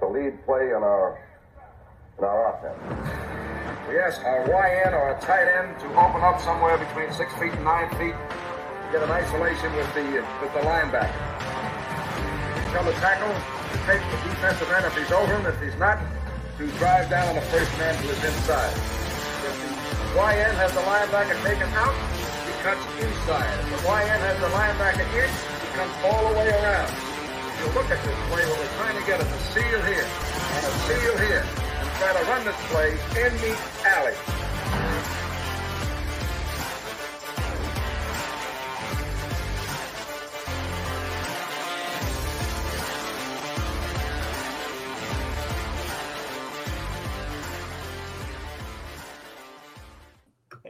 the lead play in our in our offense. We ask our YN or a tight end to open up somewhere between six feet and nine feet to get an isolation with the with the linebacker. Tell the tackle to take the defensive end if he's over him, if he's not, to drive down on the first man to his inside. If the YN has the linebacker taken out, he cuts inside. If the YN has the linebacker in, he comes all the way around you look at this play where we're trying to get a seal here and a seal here and try to run this play in the alley.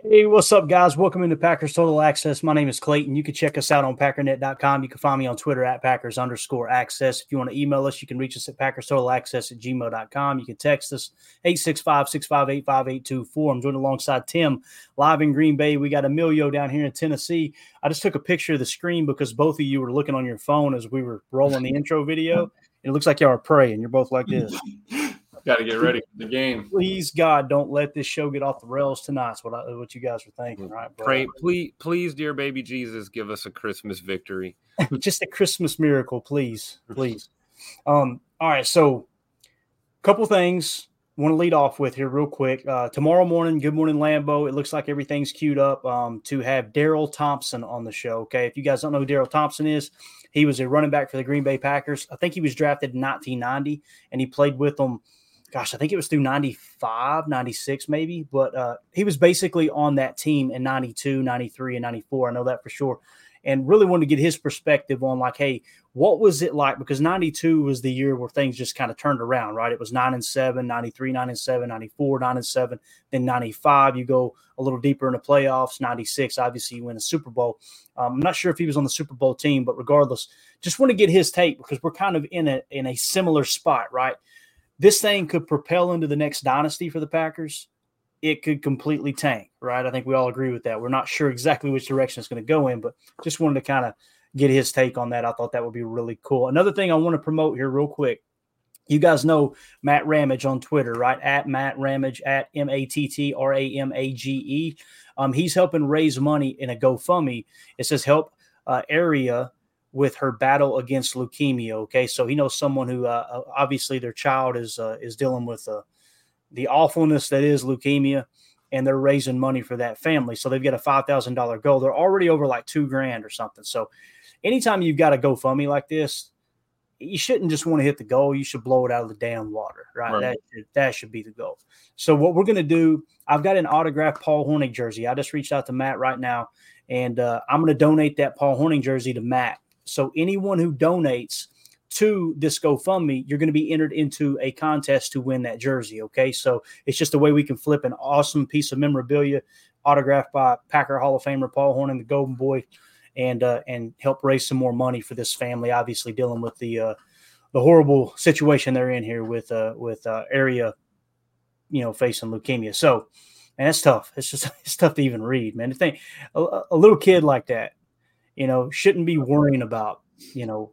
Hey, what's up, guys? Welcome into Packers Total Access. My name is Clayton. You can check us out on packernet.com. You can find me on Twitter at Packers underscore access. If you want to email us, you can reach us at Packers Total Access at gmail.com. You can text us 865 658 5824. I'm joined alongside Tim live in Green Bay. We got Emilio down here in Tennessee. I just took a picture of the screen because both of you were looking on your phone as we were rolling the intro video. It looks like y'all are praying. You're both like this. Got to get ready for the game. Please, God, don't let this show get off the rails tonight. That's what I, what you guys are thinking, right? Bro? Pray, please, please, dear baby Jesus, give us a Christmas victory. Just a Christmas miracle, please, please. Um, all right, so a couple things want to lead off with here real quick. Uh, tomorrow morning, Good Morning Lambeau. It looks like everything's queued up um, to have Darrell Thompson on the show. Okay, if you guys don't know who Darrell Thompson is, he was a running back for the Green Bay Packers. I think he was drafted in 1990, and he played with them gosh, I think it was through 95, 96 maybe, but uh, he was basically on that team in 92, 93, and 94. I know that for sure. And really wanted to get his perspective on like, hey, what was it like? Because 92 was the year where things just kind of turned around, right? It was 9 and 7, 93, 9 and 7, 94, 9 and 7. Then 95, you go a little deeper in the playoffs. 96, obviously, you win a Super Bowl. Um, I'm not sure if he was on the Super Bowl team, but regardless, just want to get his take because we're kind of in a in a similar spot, right? This thing could propel into the next dynasty for the Packers. It could completely tank, right? I think we all agree with that. We're not sure exactly which direction it's going to go in, but just wanted to kind of get his take on that. I thought that would be really cool. Another thing I want to promote here, real quick. You guys know Matt Ramage on Twitter, right? At Matt Ramage, at M A T T R A M A G E. Um, he's helping raise money in a GoFundMe. It says help uh, area with her battle against leukemia. Okay, so he knows someone who uh, uh, obviously their child is uh, is dealing with uh, the awfulness that is leukemia, and they're raising money for that family. So they've got a five thousand dollar goal. They're already over like two grand or something. So anytime you've got a GoFundMe like this, you shouldn't just want to hit the goal. You should blow it out of the damn water, right? right. That that should be the goal. So what we're gonna do? I've got an autographed Paul Hornung jersey. I just reached out to Matt right now, and uh, I'm gonna donate that Paul Hornung jersey to Matt so anyone who donates to this GoFundMe, you're going to be entered into a contest to win that jersey. Okay. So it's just a way we can flip an awesome piece of memorabilia autographed by Packer Hall of Famer Paul Hornung the Golden Boy, and uh, and help raise some more money for this family. Obviously, dealing with the uh, the horrible situation they're in here with uh, with uh, area, you know, facing leukemia. So, and that's tough. It's just it's tough to even read, man. The thing, a, a little kid like that you know, shouldn't be worrying about, you know,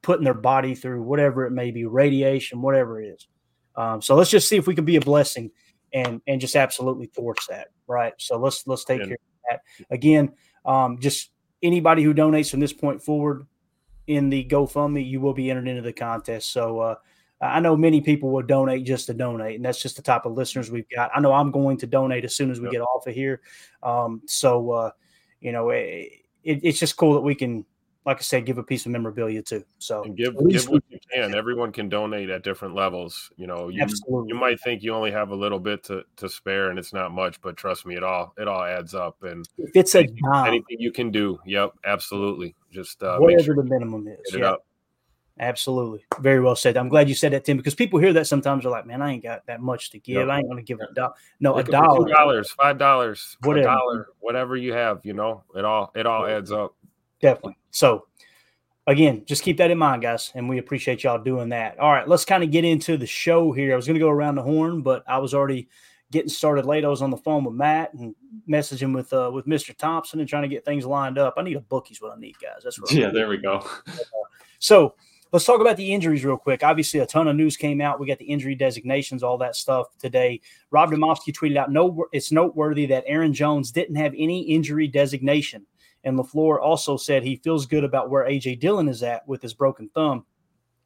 putting their body through whatever it may be, radiation, whatever it is. Um, so let's just see if we can be a blessing and and just absolutely torch that. Right. So let's let's take yeah. care of that again. Um, just anybody who donates from this point forward in the GoFundMe, you will be entered into the contest. So uh, I know many people will donate just to donate, and that's just the type of listeners we've got. I know I'm going to donate as soon as we yep. get off of here. Um, so uh, you know, it, it, it's just cool that we can like I said, give a piece of memorabilia too. So and give give what you can. Everyone can donate at different levels. You know, you, Absolutely. you might think you only have a little bit to, to spare, and it's not much, but trust me, it all it all adds up. And if it's a anything, anything you can do, yep, absolutely. Just uh, whatever sure the minimum is. Yeah. Absolutely. Very well said. I'm glad you said that, Tim, because people hear that sometimes are like, man, I ain't got that much to give. I ain't going to give a dollar. No, a dollar. dollars, five dollars, whatever. dollar, whatever you have, you know, it all, it all adds up. Definitely. So, again, just keep that in mind, guys, and we appreciate y'all doing that. All right, let's kind of get into the show here. I was going to go around the horn, but I was already getting started late. I was on the phone with Matt and messaging with uh, with Mr. Thompson and trying to get things lined up. I need a bookie's what I need, guys. That's what. yeah, there we go. so let's talk about the injuries real quick. Obviously, a ton of news came out. We got the injury designations, all that stuff today. Rob Demovsky tweeted out, "No, it's noteworthy that Aaron Jones didn't have any injury designation." And LaFleur also said he feels good about where AJ Dillon is at with his broken thumb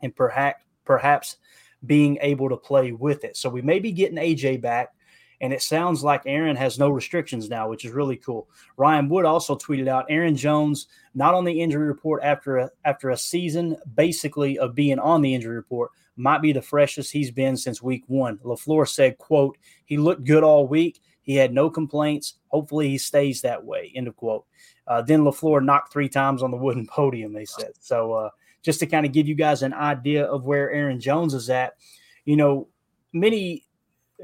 and perhaps perhaps being able to play with it. So we may be getting AJ back. And it sounds like Aaron has no restrictions now, which is really cool. Ryan Wood also tweeted out Aaron Jones not on the injury report after a after a season basically of being on the injury report might be the freshest he's been since week one. LaFleur said, quote, he looked good all week. He had no complaints. Hopefully he stays that way. End of quote. Uh, then LaFleur knocked three times on the wooden podium, they said. So uh, just to kind of give you guys an idea of where Aaron Jones is at, you know, many,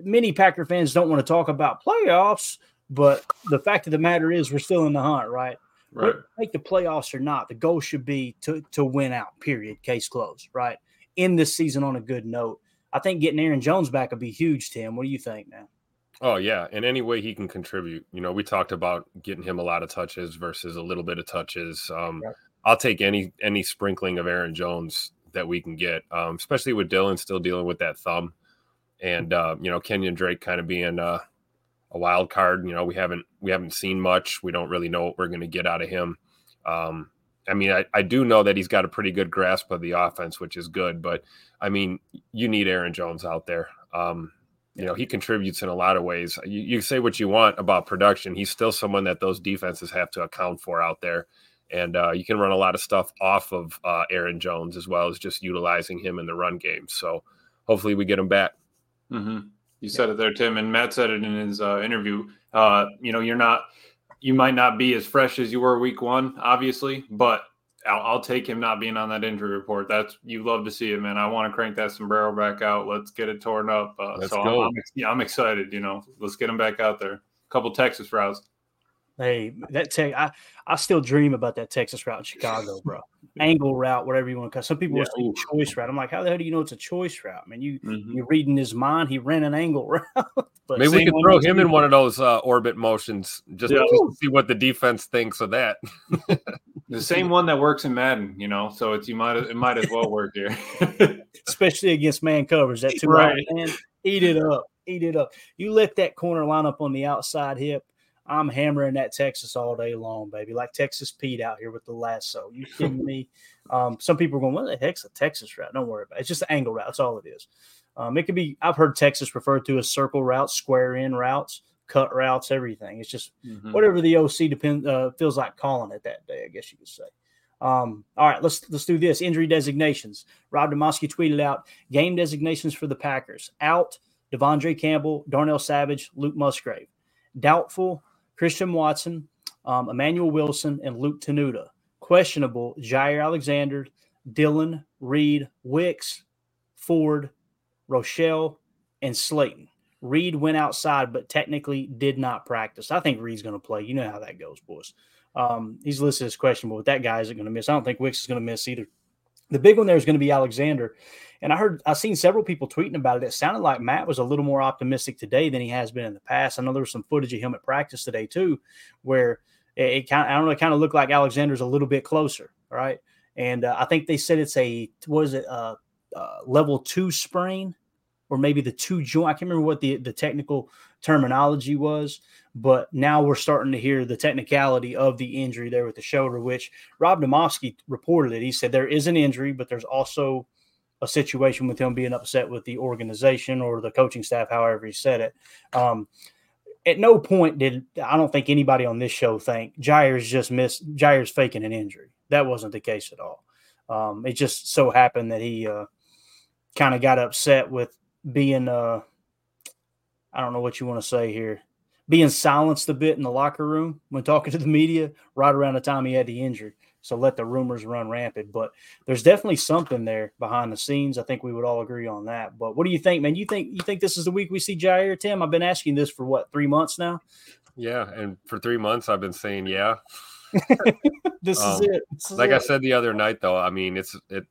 many Packer fans don't want to talk about playoffs, but the fact of the matter is we're still in the hunt, right? Right. Make the playoffs or not, the goal should be to, to win out, period. Case closed, right? In this season on a good note. I think getting Aaron Jones back would be huge, Tim. What do you think now? Oh yeah, in any way he can contribute. You know, we talked about getting him a lot of touches versus a little bit of touches. Um, right. I'll take any any sprinkling of Aaron Jones that we can get, um, especially with Dillon still dealing with that thumb, and uh, you know Kenyan Drake kind of being uh, a wild card. You know, we haven't we haven't seen much. We don't really know what we're going to get out of him. Um, I mean, I, I do know that he's got a pretty good grasp of the offense, which is good. But I mean, you need Aaron Jones out there. Um, you know, he contributes in a lot of ways. You, you, say what you want about production. He's still someone that those defenses have to account for out there. And uh, you can run a lot of stuff off of uh, Aaron Jones as well as just utilizing him in the run game. So hopefully we get him back. Mm-hmm. You said it there, Tim, and Matt said it in his uh, interview. Uh, you know, you're not, you might not be as fresh as you were week one, obviously, but I'll, I'll, take him not being on that injury report. That's you love to see it, man. I want to crank that sombrero back out. Let's get it torn up. Uh, so. I'm, I'm excited. You know, let's get him back out there. A couple Texas routes. Hey, that tech, I, I still dream about that Texas route in Chicago, bro. Angle route, whatever you want to call. It. Some people yeah. say choice route. I'm like, how the hell do you know it's a choice route, man? You mm-hmm. you're reading his mind. He ran an angle route. but Maybe we could throw him in one of those uh, orbit motions just, yeah. just to see what the defense thinks of that. the same one that works in Madden, you know. So it's you might it might as well work here, especially against man covers. That two right, man, eat it up, eat it up. You let that corner line up on the outside hip I'm hammering that Texas all day long, baby. Like Texas Pete out here with the lasso. You kidding me? Um, some people are going, what the heck's a Texas route? Don't worry about it. It's just an angle route. That's all it is. Um, it could be, I've heard Texas referred to as circle routes, square in routes, cut routes, everything. It's just mm-hmm. whatever the OC depend, uh, feels like calling it that day, I guess you could say. Um, all right, let's let's do this. Injury designations. Rob Demovsky tweeted out game designations for the Packers. Out De'Vondre Campbell, Darnell Savage, Luke Musgrave. Doubtful Christian Watson, um, Emmanuel Wilson, and Luke Tenuta. Questionable, Jaire Alexander, Dillon, Reed, Wicks, Ford, Rochell, and Slayton. Reed went outside, but technically did not practice. I think Reed's going to play. You know how that goes, boys. Um, he's listed as questionable, but that guy isn't going to miss. I don't think Wicks is going to miss either. The big one there is going to be Alexander. And I heard I've seen several people tweeting about it. It sounded like Matt was a little more optimistic today than he has been in the past. I know there was some footage of him at practice today too, where it, it kind of I don't know, it kind of looked like Alexander's a little bit closer, right? And uh, I think they said it's a what is it, uh, uh, level two sprain, or maybe the two joint. I can't remember what the, the technical terminology was, but now we're starting to hear the technicality of the injury there with the shoulder, which Rob Demovsky reported it. He said there is an injury, but there's also a situation with him being upset with the organization or the coaching staff, however he said it. Um, at no point did I don't think anybody on this show think Jaire's just missed Jaire's faking an injury. That wasn't the case at all. Um, it just so happened that he uh, kind of got upset with being uh, I don't know what you want to say here, being silenced a bit in the locker room when talking to the media right around the time he had the injury. So let the rumors run rampant. But there's definitely something there behind the scenes. I think we would all agree on that. But what do you think, man? You think you think this is the week we see Jaire Tim? I've been asking this for what three months now. Yeah, and for three months I've been saying yeah. this um, is it. This is like it. I said the other night, though. I mean, it's it.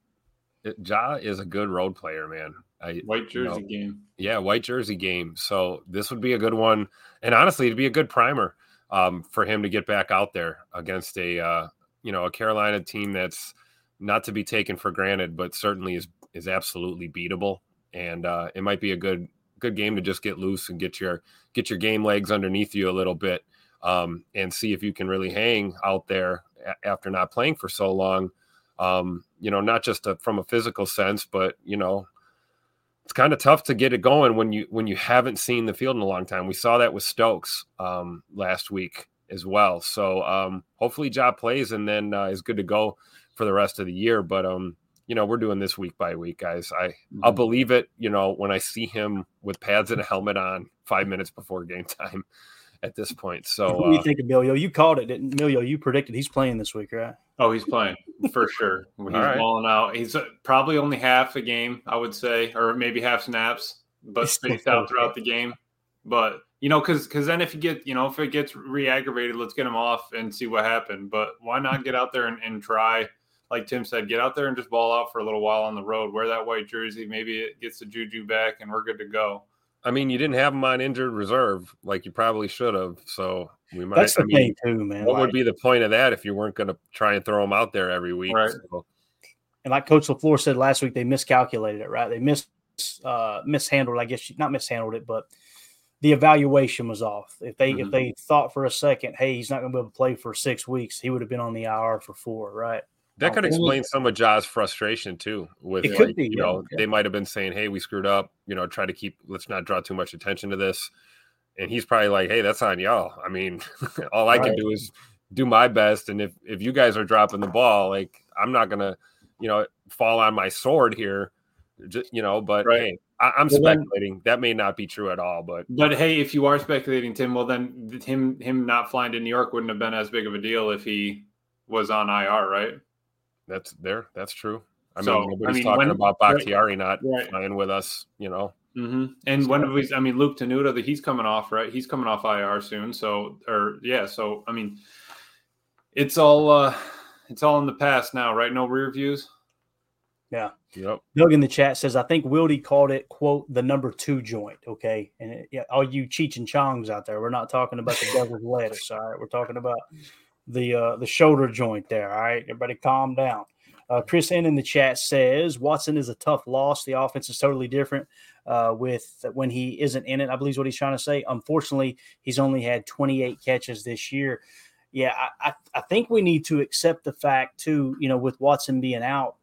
it ja is a good road player, man. I, white jersey you know, game. Yeah, white jersey game. So this would be a good one, and honestly, it'd be a good primer um, for him to get back out there against a uh, you know a Carolina team that's not to be taken for granted, but certainly is is absolutely beatable. And uh, it might be a good good game to just get loose and get your get your game legs underneath you a little bit, um, and see if you can really hang out there a- after not playing for so long. Um, you know, not just a, from a physical sense, but you know, it's kind of tough to get it going when you when you haven't seen the field in a long time. We saw that with Stokes um, last week as well. So um, hopefully Job plays and then uh, is good to go for the rest of the year. But um, you know, we're doing this week by week, guys. I mm-hmm. I'll believe it, you know, when I see him with pads and a helmet on five minutes before game time at this point. So what do you uh, think, Emilio? You called it, didn't Emilio? You predicted he's playing this week, right? Oh, he's playing for sure. When he's right. balling out. He's uh, probably only half a game, I would say, or maybe half snaps, but spaced out throughout the game. But you know, because because then if you get you know if it gets re-aggravated, let's get him off and see what happened. But why not get out there and, and try? Like Tim said, get out there and just ball out for a little while on the road. Wear that white jersey. Maybe it gets the juju back, and we're good to go. I mean, you didn't have him on injured reserve like you probably should have. So we might. That's the I mean, thing too, man. What like, would be the point of that if you weren't going to try and throw him out there every week? Right. So. And like Coach Lafleur said last week, they miscalculated it. Right? They mis uh, mishandled. I guess not mishandled it, but the evaluation was off. If they mm-hmm. if they thought for a second, hey, he's not going to be able to play for six weeks, he would have been on the IR for four, right? That could explain some of Ja's frustration too. With it like, be, you know, yeah. they might have been saying, "Hey, we screwed up. You know, try to keep. Let's not draw too much attention to this." And he's probably like, "Hey, that's on y'all. I mean, all I right. can do is do my best. And if if you guys are dropping the ball, like I'm not gonna, you know, fall on my sword here. Just, you know, but right. hey, I, am speculating. Then, that may not be true at all, but but hey, if you are speculating, Tim, well then him him not flying to New York wouldn't have been as big of a deal if he was on IR, right? That's there. That's true. I so, mean, nobody's I mean, talking when, about Bakhtiari not right. playing with us, you know. Mm-hmm. And so, when we, I mean, Luke Tenuta, that he's coming off, right? He's coming off IR soon. So, or yeah, so I mean, it's all uh it's all in the past now, right? No rear views. Yeah. Yep. Doug in the chat says, I think Wildy called it, quote, the number two joint. Okay. And it, yeah, all you Cheech and Chongs out there, we're not talking about the devil's lettuce. All right. We're talking about the uh, the shoulder joint there. All right. Everybody calm down. Uh, Chris N in the chat says Watson is a tough loss. The offense is totally different uh, with when he isn't in it. I believe is what he's trying to say. Unfortunately, he's only had 28 catches this year. Yeah, I, I, I think we need to accept the fact too. You know, with Watson being out,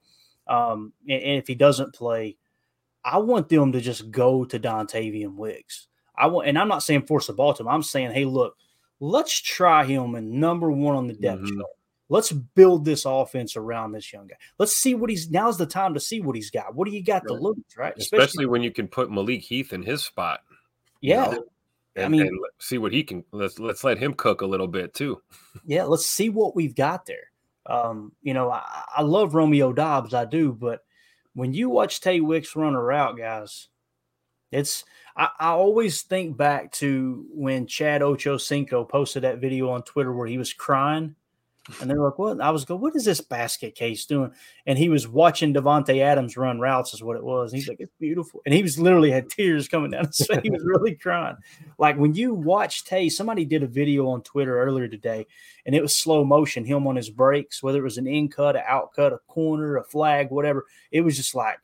um, and, and if he doesn't play, I want them to just go to Dontayvion Wicks. I want, and I'm not saying force the ball to him. I'm saying, hey, look, let's try him and number one on the depth mm-hmm. chart. Let's build this offense around this young guy. Let's see what he's now's the time to see what he's got. What do you got right. to lose, right? Especially, Especially, when you can put Malik Heath in his spot. Yeah. You know? And, I mean, and see what he can. Let's let's let him cook a little bit too. yeah, let's see what we've got there. Um, you know, I, I, love Romeo Doubs, I do, but when you watch Tay Wicks run a route, guys, it's I, I, always think back to when Chad Ochocinco posted that video on Twitter where he was crying and they're like, "What?" I was going, "What is this basket case doing?" And he was watching Davante Adams run routes, is what it was. And he's like, "It's beautiful," and he was literally had tears coming down his face. he was really crying. Like when you watch Tay, somebody did a video on Twitter earlier today, and it was slow motion, him on his breaks, whether it was an in cut, an out cut, a corner, a flag, whatever. It was just like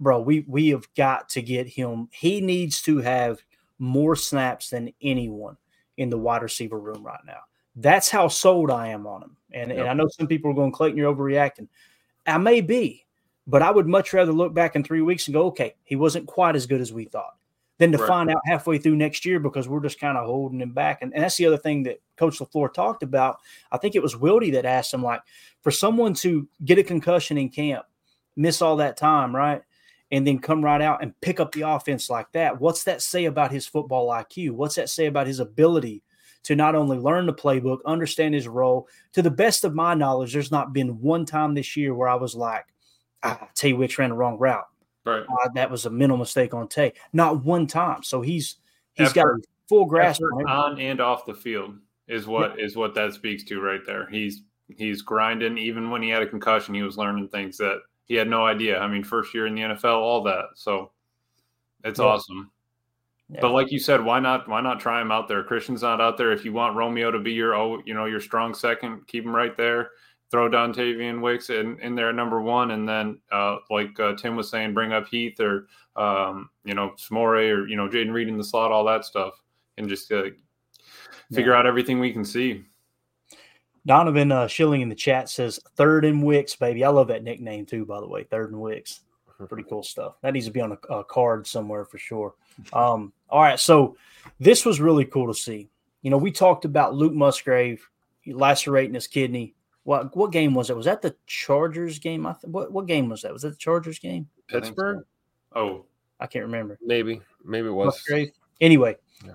bro, we we have got to get him. He needs to have more snaps than anyone in the wide receiver room right now. That's how sold I am on him. And, yep. and I know some people are going, Clayton, you're overreacting. I may be, but I would much rather look back in three weeks and go, okay, he wasn't quite as good as we thought than to right. find out halfway through next year because we're just kind of holding him back. And, and, that's the other thing that Coach LaFleur talked about. I think it was Wildy that asked him, like, for someone to get a concussion in camp, miss all that time, right? And then come right out and pick up the offense like that. What's that say about his football IQ? What's that say about his ability to not only learn the playbook, understand his role? To the best of my knowledge, there's not been one time this year where I was like, ah, Tay Wicks ran the wrong route. Right. Uh, that was a mental mistake on Tay. Not one time. So he's he's effort, got a full grasp on, on, and off the field is what yeah. is what that speaks to right there. He's he's grinding even when he had a concussion. He was learning things that he had no idea. I mean, first year in the NFL, all that. So it's yeah. awesome. Yeah. But like you said, why not? Why not try him out there? Christian's not out there. If you want Romeo to be your, oh, you know, your strong second, keep him right there throw Dontayvion Wicks in, in there at number one, and then uh, like uh, Tim was saying, bring up Heath or um, you know Samori or you know Jayden Reed in the slot, all that stuff, and just uh, figure yeah. out everything we can see. Donovan uh, Schilling in the chat says third and Wicks, baby. I love that nickname too, by the way. Third and Wicks, pretty cool stuff. That needs to be on a, a card somewhere for sure. Um, all right, so this was really cool to see. You know, we talked about Luke Musgrave lacerating his kidney what what game was it? Was that the Chargers game? I th- what what game was that? Was that the Chargers game? Pittsburgh. Oh, I can't remember. Maybe maybe it was. Anyway, yeah.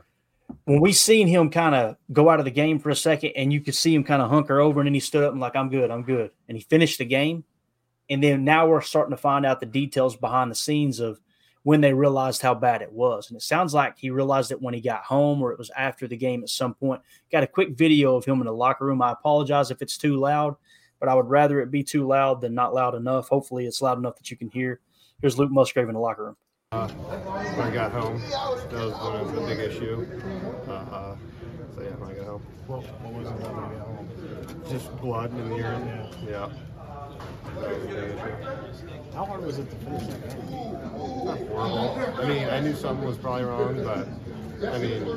when we seen him kind of go out of the game for a second, and you could see him kind of hunker over, and then he stood up and like, "I'm good, I'm good," and he finished the game. And then now we're starting to find out the details behind the scenes of when they realized how bad it was. And it sounds like he realized it when he got home or it was after the game at some point. Got a quick video of him in the locker room. I apologize if it's too loud, but I would rather it be too loud than not loud enough. Hopefully, it's loud enough that you can hear. Here's Luke Musgrave in the locker room. Uh, when I got home, that was one of the big issue. Uh, uh, so yeah, when I got home. What, what was it when you got home? Just blood in the urine. Yeah. Yeah. How hard was it to finish that game? Not horrible. I mean, I knew something was probably wrong, but I mean,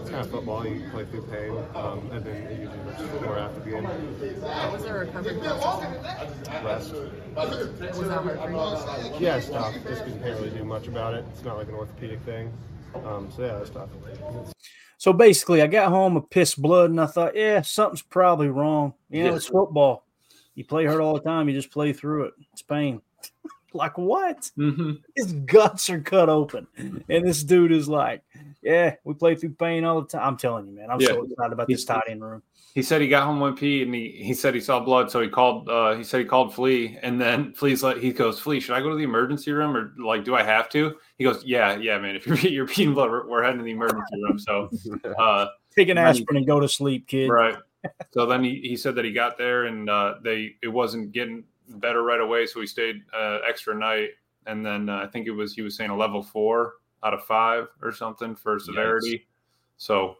it's kind of football. You play through pain, um, and then it usually looks more after the game. What was the recovery process? Rest. Was that hard for you? Yeah, it's tough. Just because you can't really do much about it. It's not like an orthopedic thing. Um, so yeah, it's tough. So basically, I got home with pissed blood, and I thought, yeah, something's probably wrong. You know, it's football. You play hurt all the time. You just play through it. It's pain. like what? Mm-hmm. His guts are cut open, and this dude is like, "Yeah, we play through pain all the time." I'm telling you, man. I'm yeah. so excited about this tight end room. He said he got home one P and he, he said he saw blood, so he called. Uh, he said he called Flea, and then Flea's like, he goes, "Flea, should I go to the emergency room or like, do I have to?" He goes, "Yeah, yeah, man. If you're you're peeing blood, we're, we're heading to the emergency room." So, uh, take an aspirin and go to sleep, kid. Right so then he, he said that he got there and uh, they it wasn't getting better right away, so he stayed uh, extra night. And then uh, I think it was he was saying a level four out of five or something for severity. Yes. So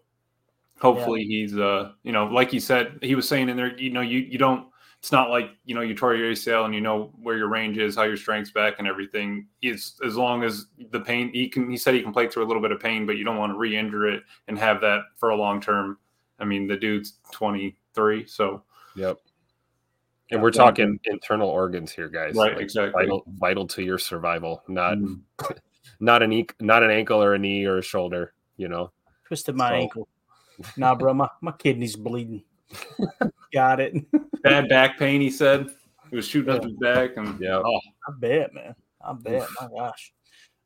hopefully yeah. he's uh you know like he said he was saying in there you know you you don't it's not like you know you tore your ACL and you know where your range is, how your strength's back, and everything. Is as long as the pain he can. He said he can play through a little bit of pain, but you don't want to re-injure it and have that for a long term I mean, the dude's 23, so yep. And we're talking internal organs here, guys. Right, like exactly. Vital, vital to your survival, not mm. not an e- not an ankle or a knee or a shoulder. You know, twisted my so. ankle. Nah, bro, my, my kidney's bleeding. Got it. Bad back pain. He said he was shooting yeah. up his back, and yeah. Oh, I bet, man. I bet. my gosh.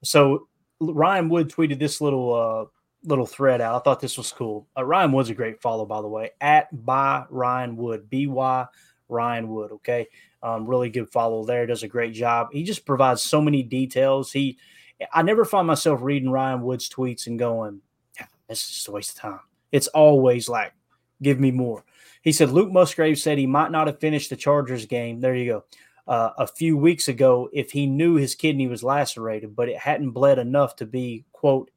So Ryan Wood tweeted this little uh, little thread out. I thought this was cool. Uh, Ryan Wood's a great follow, by the way, at by Ryan Wood, B Y Ryan Wood. Okay. Um, really good follow there. Does a great job. He just provides so many details. He, I never find myself reading Ryan Wood's tweets and going, this is just a waste of time. It's always like, give me more. He said Luke Musgrave said he might not have finished the Chargers game. There you go. Uh, a few weeks ago, if he knew his kidney was lacerated, but it hadn't bled enough to be, quote,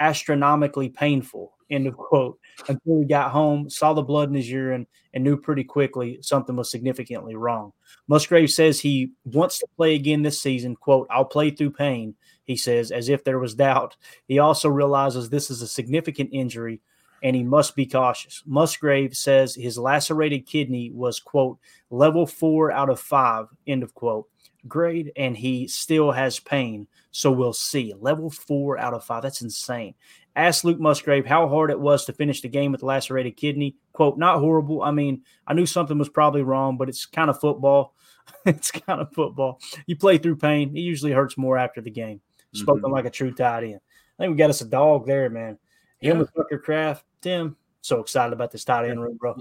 astronomically painful. End of quote. Until he got home, saw the blood in his urine, and knew pretty quickly something was significantly wrong. Musgrave says he wants to play again this season. Quote, I'll play through pain, he says, as if there was doubt. He also realizes this is a significant injury and he must be cautious. Musgrave says his lacerated kidney was, quote, level four out of five, end of quote, grade, and he still has pain. So we'll see. Level four out of five. That's insane. Asked Luke Musgrave how hard it was to finish the game with lacerated kidney. Quote, not horrible. I mean, I knew something was probably wrong, but it's kind of football. it's kind of football. You play through pain. It usually hurts more after the game. Spoken Mhm. like a true tight end. I think we got us a dog there, man. Him Yeah. with Tucker Kraft. Tim, so excited about this tight end room, bro.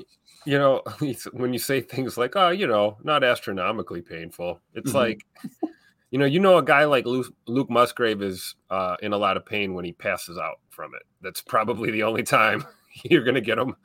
You know, when you say things like, "Oh, you know, not astronomically painful," it's Mhm. like, you know, you know, a guy like Luke, Luke Musgrave is uh, in a lot of pain when he passes out from it. That's probably the only time you're going to get him,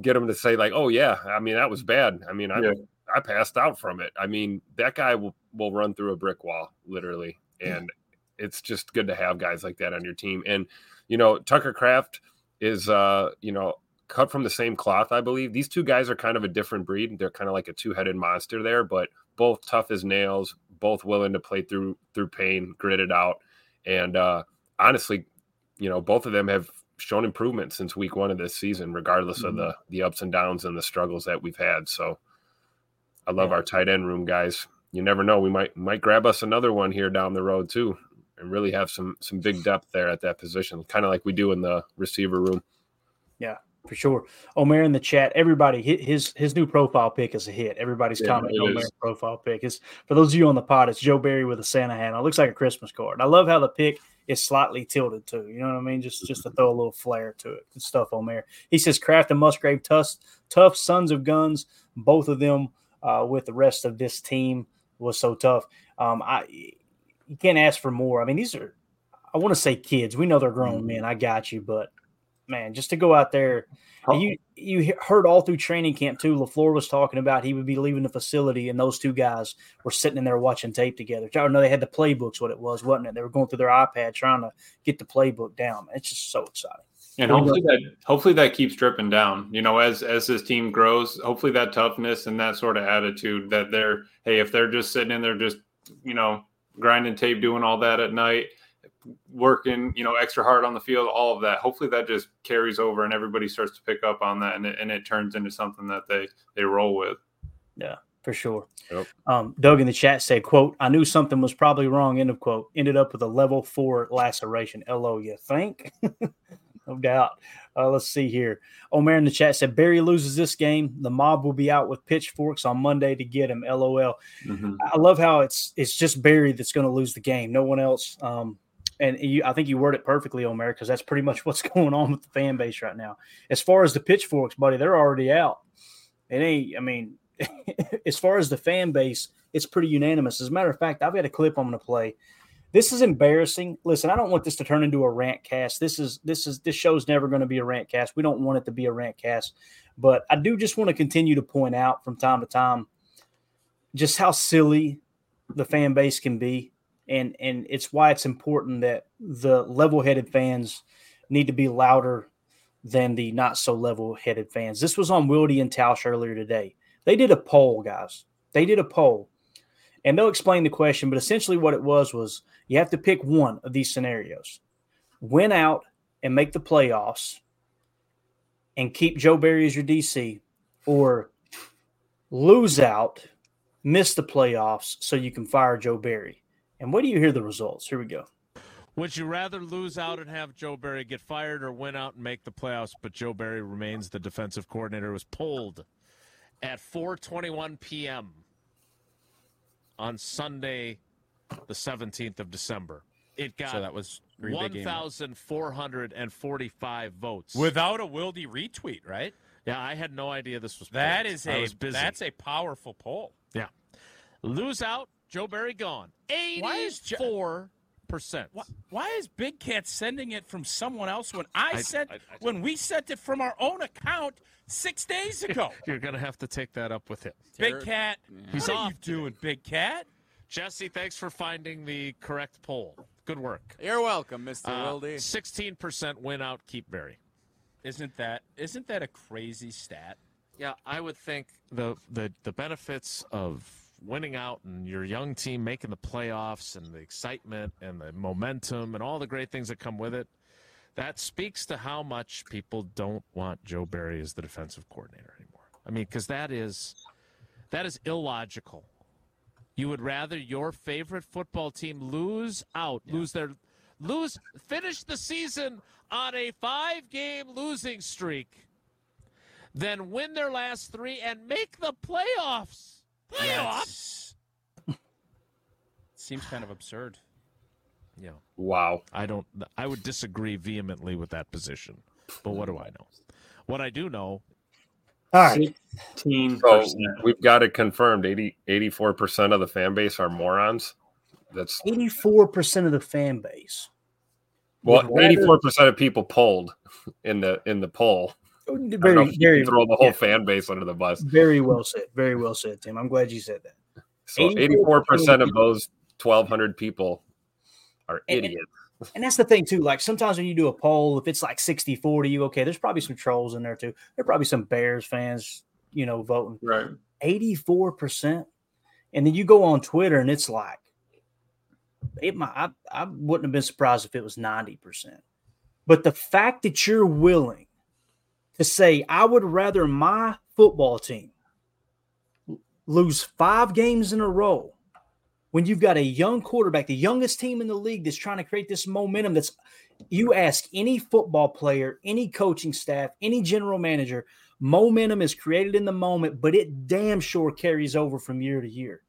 get him to say like, "Oh yeah, I mean that was bad. I mean I Yeah. I passed out from it." I mean that guy will will run through a brick wall literally, and it's just good to have guys like that on your team. And you know, Tucker Kraft is uh, you know, cut from the same cloth, I believe. These two guys are kind of a different breed. They're kind of like a two-headed monster there, but both tough as nails, both willing to play through through pain, grit it out. And uh honestly, you know, both of them have shown improvement since week one of this season, regardless of the the ups and downs and the struggles that we've had. So I love our tight end room, guys. You never know. We might might grab us another one here down the road too, and really have some some big depth there at that position, kind of like we do in the receiver room. Yeah, for sure. Omer in the chat, everybody, his his new profile pick is a hit. Everybody's Yeah, commenting on is. profile pick. Is for those of you on the pod, it's Joe Barry with a Santa hat. It looks like a Christmas card. I love how the pick is slightly tilted too. You know what I mean? Just just to throw a little flair to it. Good stuff, Omer. He says Kraft and Musgrave, tough, tough sons of guns. Both of them uh, with the rest of this team was so tough. Um, I you can't ask for more. I mean, these are I want to say kids. We know they're grown Mm-hmm. men. I got you, but man, just to go out there, and you you heard all through training camp too. Lafleur was talking about he would be leaving the facility, and those two guys were sitting in there watching tape together. I know they had the playbooks. What it was, wasn't it? They were going through their iPad trying to get the playbook down. It's just so exciting. And hopefully that hopefully that keeps dripping down. You know, as as this team grows, hopefully that toughness and that sort of attitude that they're hey, if they're just sitting in there just you know grinding tape, doing all that at night, working you know extra hard on the field, all of that. Hopefully that just carries over and everybody starts to pick up on that and it, and it turns into something that they they roll with. Yeah, for sure. Yep. Um, Doug in the chat said, "quote I knew something was probably wrong." End of quote. Ended up with a level four laceration. Lo, you think? no doubt. Uh, let's see here. Omer in the chat said, "Barry loses this game. The mob will be out with pitchforks on Monday to get him." LOL. I love how it's it's just Barry that's going to lose the game. No one else. Um, and you, I think you word it perfectly, Omer, because that's pretty much what's going on with the fan base right now. As far as the pitchforks, buddy, they're already out. It ain't. I mean, as far as the fan base, it's pretty unanimous. As a matter of fact, I've got a clip I'm going to play. This is embarrassing. Listen, I don't want this to turn into a rant cast. This is this is this show's never going to be a rant cast. We don't want it to be a rant cast, but I do just want to continue to point out from time to time just how silly the fan base can be, and and it's why it's important that the level-headed fans need to be louder than the not so level-headed fans. This was on Wildy and Tausch earlier today. They did a poll, guys. They did a poll, and they'll explain the question. But essentially, what it was was you have to pick one of these scenarios: win out and make the playoffs, and keep Joe Barry as your DC, or lose out, miss the playoffs, so you can fire Joe Barry. And what do you hear the results? Here we go. Would you rather lose out and have Joe Barry get fired or win out and make the playoffs, but Joe Barry remains the defensive coordinator? It was pulled at 4:21 p.m. on Sunday, the 17th of December. It got So that was Green Bay game. 1,445 votes Without a Wildy retweet, right? Yeah, I had no idea this was. That polled. is I a was busy. that's a powerful poll. yeah. Lose out, Joe Barry gone. Why is Jo- Eighty-four percent. Why, why is Big Cat sending it from someone else when I, I- sent I- I- when we sent it from our own account six days ago? You're gonna have to take that up with him. Big Cat, He's what are off you doing, Big Cat? Jesse, thanks for finding the correct poll. Good work. You're welcome, Mr. Uh, Wilde. Sixteen percent win out. Keep Barry. Isn't that isn't that a crazy stat? Yeah, I would think the the the benefits of winning out and your young team making the playoffs and the excitement and the momentum and all the great things that come with it. That speaks to how much people don't want Joe Barry as the defensive coordinator anymore. I mean, because that is that is illogical. You would rather your favorite football team lose out, lose their lose finish the season on a five game losing streak than win their last three and make the playoffs. Playoffs. Seems kind of absurd. Yeah. Wow. I don't I would disagree vehemently with that position. But what do I know? What I do know All right. So we've got it confirmed 80, 84% of the fan base are morons. That's 84% of the fan base. well, rather- 84% of people polled in the in the poll. I don't know Very, you very, can throw the whole yeah. fan base under the bus. very well said. Very well said, Tim. I'm glad you said that. So 84% of those 1,200 people are And- and- idiots. And that's the thing, too. Like sometimes when you do a poll, if it's like 60 40, you okay, there's probably some trolls in there, too. There are probably some Bears fans, you know, voting. Right. 84%. And then you go on Twitter and it's like, it might, I, I wouldn't have been surprised if it was 90%. But the fact that you're willing to say, I would rather my football team lose five games in a row when you've got a young quarterback, the youngest team in the league that's trying to create this momentum that's you ask any football player, any coaching staff, any general manager, momentum is created in the moment, but it damn sure carries over from year to year.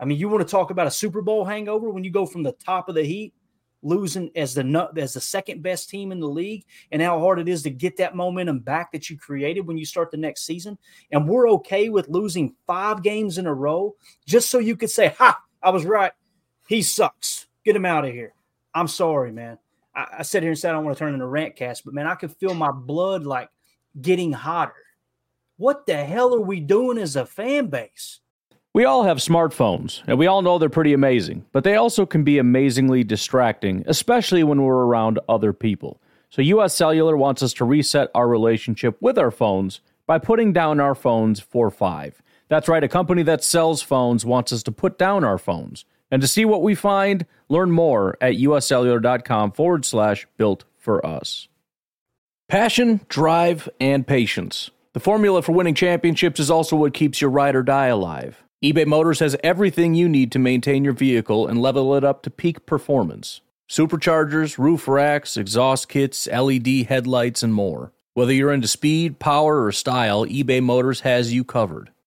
I mean, you want to talk about a Super Bowl hangover when you go from the top of the heat, losing as the as the second best team in the league, and how hard it is to get that momentum back that you created when you start the next season. And we're okay with losing five games in a row just so you could say, "Ha, I was right. He sucks. Get him out of here." I'm sorry, man. I, I sit here and said I don't want to turn into a rant cast, but man, I could feel my blood like getting hotter. What the hell are we doing as a fan base? We all have smartphones, and we all know they're pretty amazing, but they also can be amazingly distracting, especially when we're around other people. So, US Cellular wants us to reset our relationship with our phones by putting down our phones for five. That's right, a company that sells phones wants us to put down our phones. And to see what we find, learn more at uscellular.com forward slash built for us. Passion, drive, and patience. The formula for winning championships is also what keeps your ride or die alive. eBay Motors has everything you need to maintain your vehicle and level it up to peak performance superchargers, roof racks, exhaust kits, LED headlights, and more. Whether you're into speed, power, or style, eBay Motors has you covered.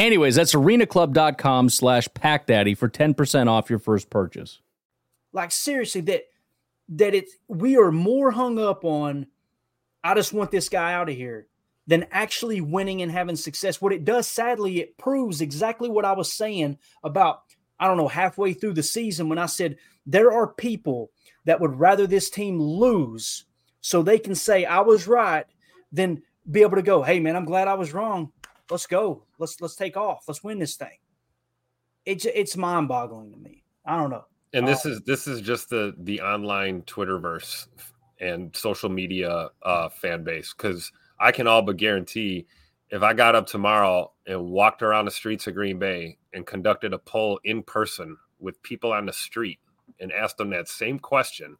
Anyways, that's arenaclub.com slash packdaddy for 10% off your first purchase. Like seriously, that that it's we are more hung up on I just want this guy out of here than actually winning and having success. What it does, sadly, it proves exactly what I was saying about, I don't know, halfway through the season when I said there are people that would rather this team lose so they can say, I was right than be able to go, hey man, I'm glad I was wrong. Let's go. Let's let's take off. Let's win this thing. It's it's mind boggling to me. I don't know. And this is this is just the the online Twitterverse and social media uh, fan base because I can all but guarantee if I got up tomorrow and walked around the streets of Green Bay and conducted a poll in person with people on the street and asked them that same question,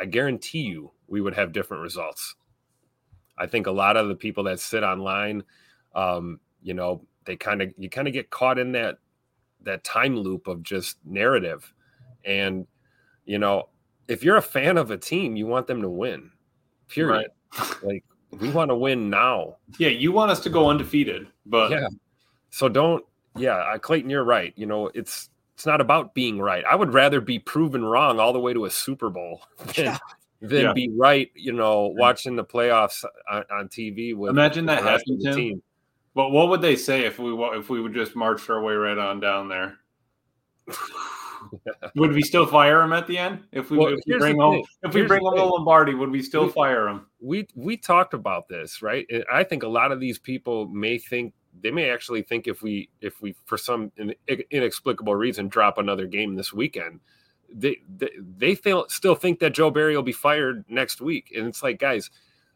I guarantee you we would have different results. I think a lot of the people that sit online, um, you know, they kind of you kind of get caught in that that time loop of just narrative, and you know, if you're a fan of a team, you want them to win. Period. Right. like we want to win now. Yeah, you want us to go undefeated, but yeah. So don't. Yeah, Clayton, you're right. You know, it's it's not about being right. I would rather be proven wrong all the way to a Super Bowl than, yeah. than yeah. be right. You know, watching the playoffs on, on TV with imagine that happened to team. But what would they say if we if we would just march our way right on down there? would we still fire him at the end if we, well, if we bring home if we bring to Lombardi? Would we still we, fire him? We we talked about this, right? I think a lot of these people may think they may actually think if we if we for some inexplicable reason drop another game this weekend, they they, they feel, still think that Joe Barry will be fired next week, and it's like guys.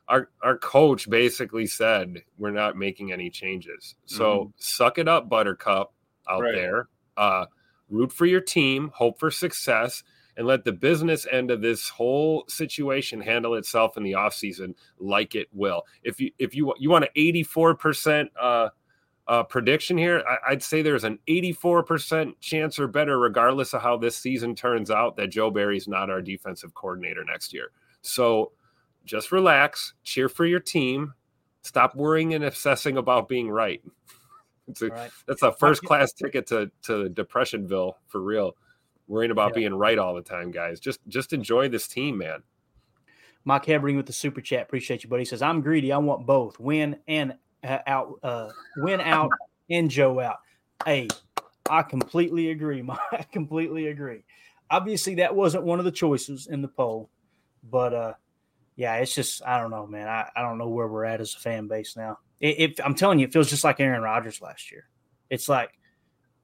Our, our coach basically said we're not making any changes. So mm-hmm. suck it up, Buttercup, out right. there. Uh, root for your team, hope for success, and let the business end of this whole situation handle itself in the offseason like it will. If you if you you want an 84% uh, uh, prediction here, I, would say there's an 84% chance or better, regardless of how this season turns out, that Joe Barry's not our defensive coordinator next year. So just relax, cheer for your team, stop worrying and obsessing about being right. A, right. That's a first class ticket to to Depressionville for real. Worrying about yeah. being right all the time, guys. Just just enjoy this team, man. Mike Hebring with the super chat. Appreciate you, buddy. He says, I'm greedy. I want both win and uh, out, uh, win out and Joe out. Hey, I completely agree. Mike. I completely agree. Obviously, that wasn't one of the choices in the poll, but uh, yeah, it's just, I don't know, man. I, I don't know where we're at as a fan base now. If I'm telling you, it feels just like Aaron Rodgers last year. It's like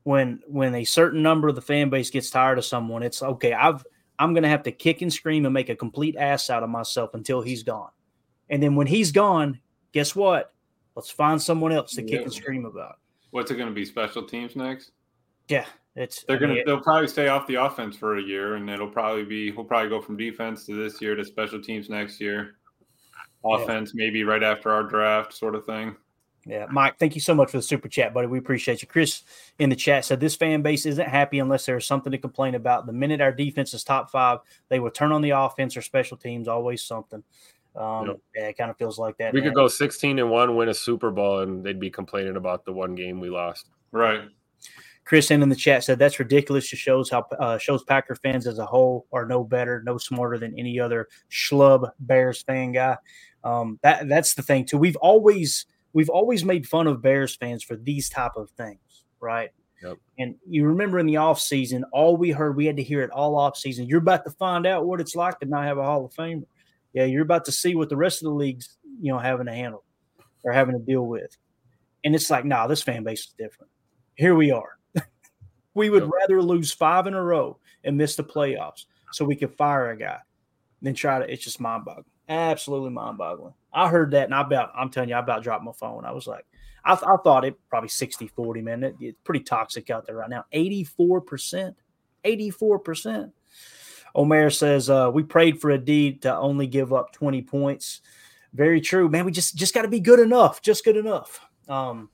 when when a certain number of the fan base gets tired of someone, it's okay. I've I'm gonna have to kick and scream and make a complete ass out of myself until he's gone. And then when he's gone, guess what? Let's find someone else to yeah. kick and scream about. What's it going to be? Special teams next? Yeah, it's they're gonna they'll probably stay off the offense for a year, and it'll probably be we'll probably go from defense to this year to special teams next year offense yeah. maybe right after our draft sort of thing. Yeah, Mike, thank you so much for the super chat, buddy. We appreciate you. Chris in the chat said this fan base isn't happy unless there's something to complain about. The minute our defense is top five, they will turn on the offense or special teams. Always something. Um, yep. Yeah, it kind of feels like that. We man. could go 16 and one, win a Super Bowl, and they'd be complaining about the one game we lost. Right. Chris in the chat said that's ridiculous. Just shows how uh, shows Packer fans as a whole are no better, no smarter than any other schlub Bears fan guy. Um, that that's the thing too. We've always we've always made fun of Bears fans for these type of things, right? Yep. And you remember in the off season, all we heard, we had to hear it all off season. You're about to find out what it's like to not have a Hall of Famer. Yeah, you're about to see what the rest of the leagues, you know, having to handle or having to deal with. And it's like, nah, this fan base is different. Here we are. We would yep. rather lose five in a row and miss the playoffs so we could fire a guy than try to. It's just mind boggling absolutely mind boggling. I heard that and I about, I'm telling you, I about dropped my phone. I was like, I, I thought it probably 60 40, man. It, it's pretty toxic out there right now. 84%. 84%. Omer says, uh, we prayed for a deed to only give up 20 points. Very true, man. We just just got to be good enough, just good enough. Um,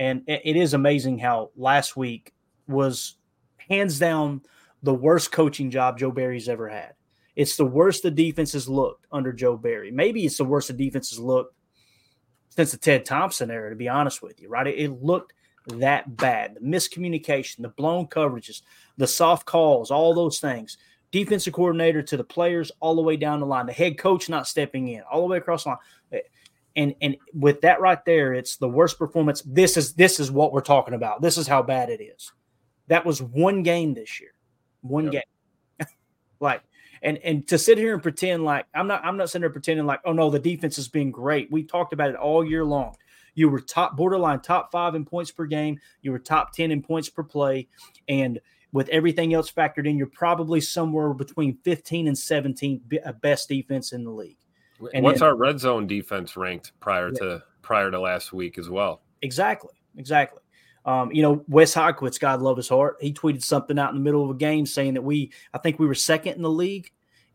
and it, it is amazing how last week was hands down the worst coaching job Joe Barry's ever had. It's the worst the defense has looked under Joe Barry. Maybe it's the worst the defense has looked since the Ted Thompson era, to be honest with you, right? It, it looked that bad. The miscommunication, the blown coverages, the soft calls, all those things. Defensive coordinator to the players, all the way down the line. The head coach not stepping in, all the way across the line. And and with that right there, it's the worst performance. This is this is what we're talking about. This is how bad it is. That was one game this year, one yep. game. like And and to sit here and pretend like I'm not I'm not sitting there pretending like oh no the defense has been great. We talked about it all year long. You were top borderline top five in points per game. You were top ten in points per play, and with everything else factored in, you're probably somewhere between 15 and 17 uh, best defense in the league. And what's then, our red zone defense ranked prior yeah. to prior to last week as well? Exactly, exactly. Um, you know, Wes Hodkiewicz, God love his heart, he tweeted something out in the middle of a game saying that we, I think we were second in the league